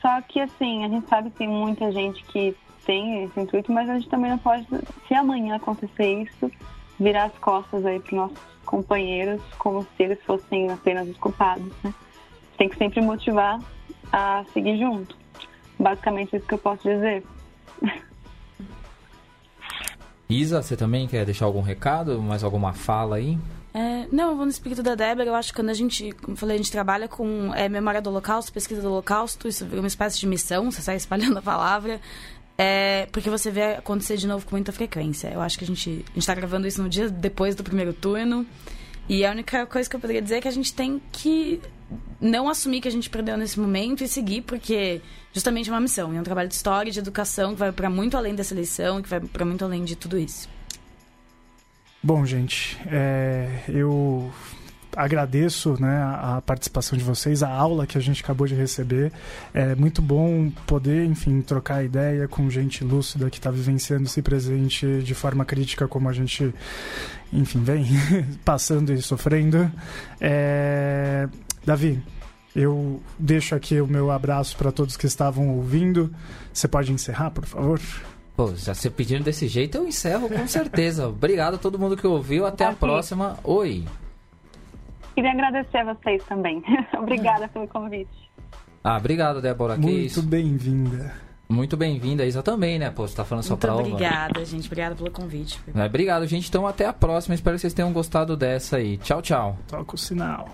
Speaker 5: Só que, assim, a gente sabe que tem muita gente que tem esse intuito, mas a gente também não pode, se amanhã acontecer isso, virar as costas aí para nossos companheiros como se eles fossem apenas os culpados, né? Tem que sempre motivar a seguir junto. Basicamente isso que eu posso dizer.
Speaker 1: Isa, você também quer deixar algum recado, mais alguma fala aí?
Speaker 4: É, não, eu vou no espírito da Débora. Eu acho que quando a gente, como eu falei, a gente trabalha com é, memória do Holocausto, pesquisa do Holocausto, isso é uma espécie de missão, você sai espalhando a palavra. É, porque você vê acontecer de novo com muita frequência. Eu acho que a gente está gravando isso no dia depois do primeiro turno. E a única coisa que eu poderia dizer é que a gente tem que não assumir que a gente perdeu nesse momento e seguir, porque justamente é uma missão. É um trabalho de história, de educação, que vai para muito além dessa eleição, que vai para muito além de tudo isso.
Speaker 2: Bom, gente, é, eu agradeço né, a participação de vocês, a aula que a gente acabou de receber. É muito bom poder, enfim, trocar ideia com gente lúcida que está vivenciando esse presente de forma crítica como a gente, enfim, vem passando e sofrendo. É... Davi, eu deixo aqui o meu abraço para todos que estavam ouvindo. Você pode encerrar, por favor?
Speaker 1: Pô, já se pedindo desse jeito, eu encerro com certeza. Obrigado a todo mundo que ouviu. Até a próxima. Oi.
Speaker 5: Queria agradecer a vocês também. Obrigada pelo convite.
Speaker 1: Ah, obrigado, Débora.
Speaker 2: Que Muito bem-vinda.
Speaker 1: Muito bem-vinda, Isa também, né? Pô, você tá falando só pra
Speaker 4: Muito obrigada, gente. Obrigada pelo convite.
Speaker 1: É, obrigado, gente. Então, até a próxima. Espero que vocês tenham gostado dessa aí. Tchau, tchau.
Speaker 2: Toca o sinal.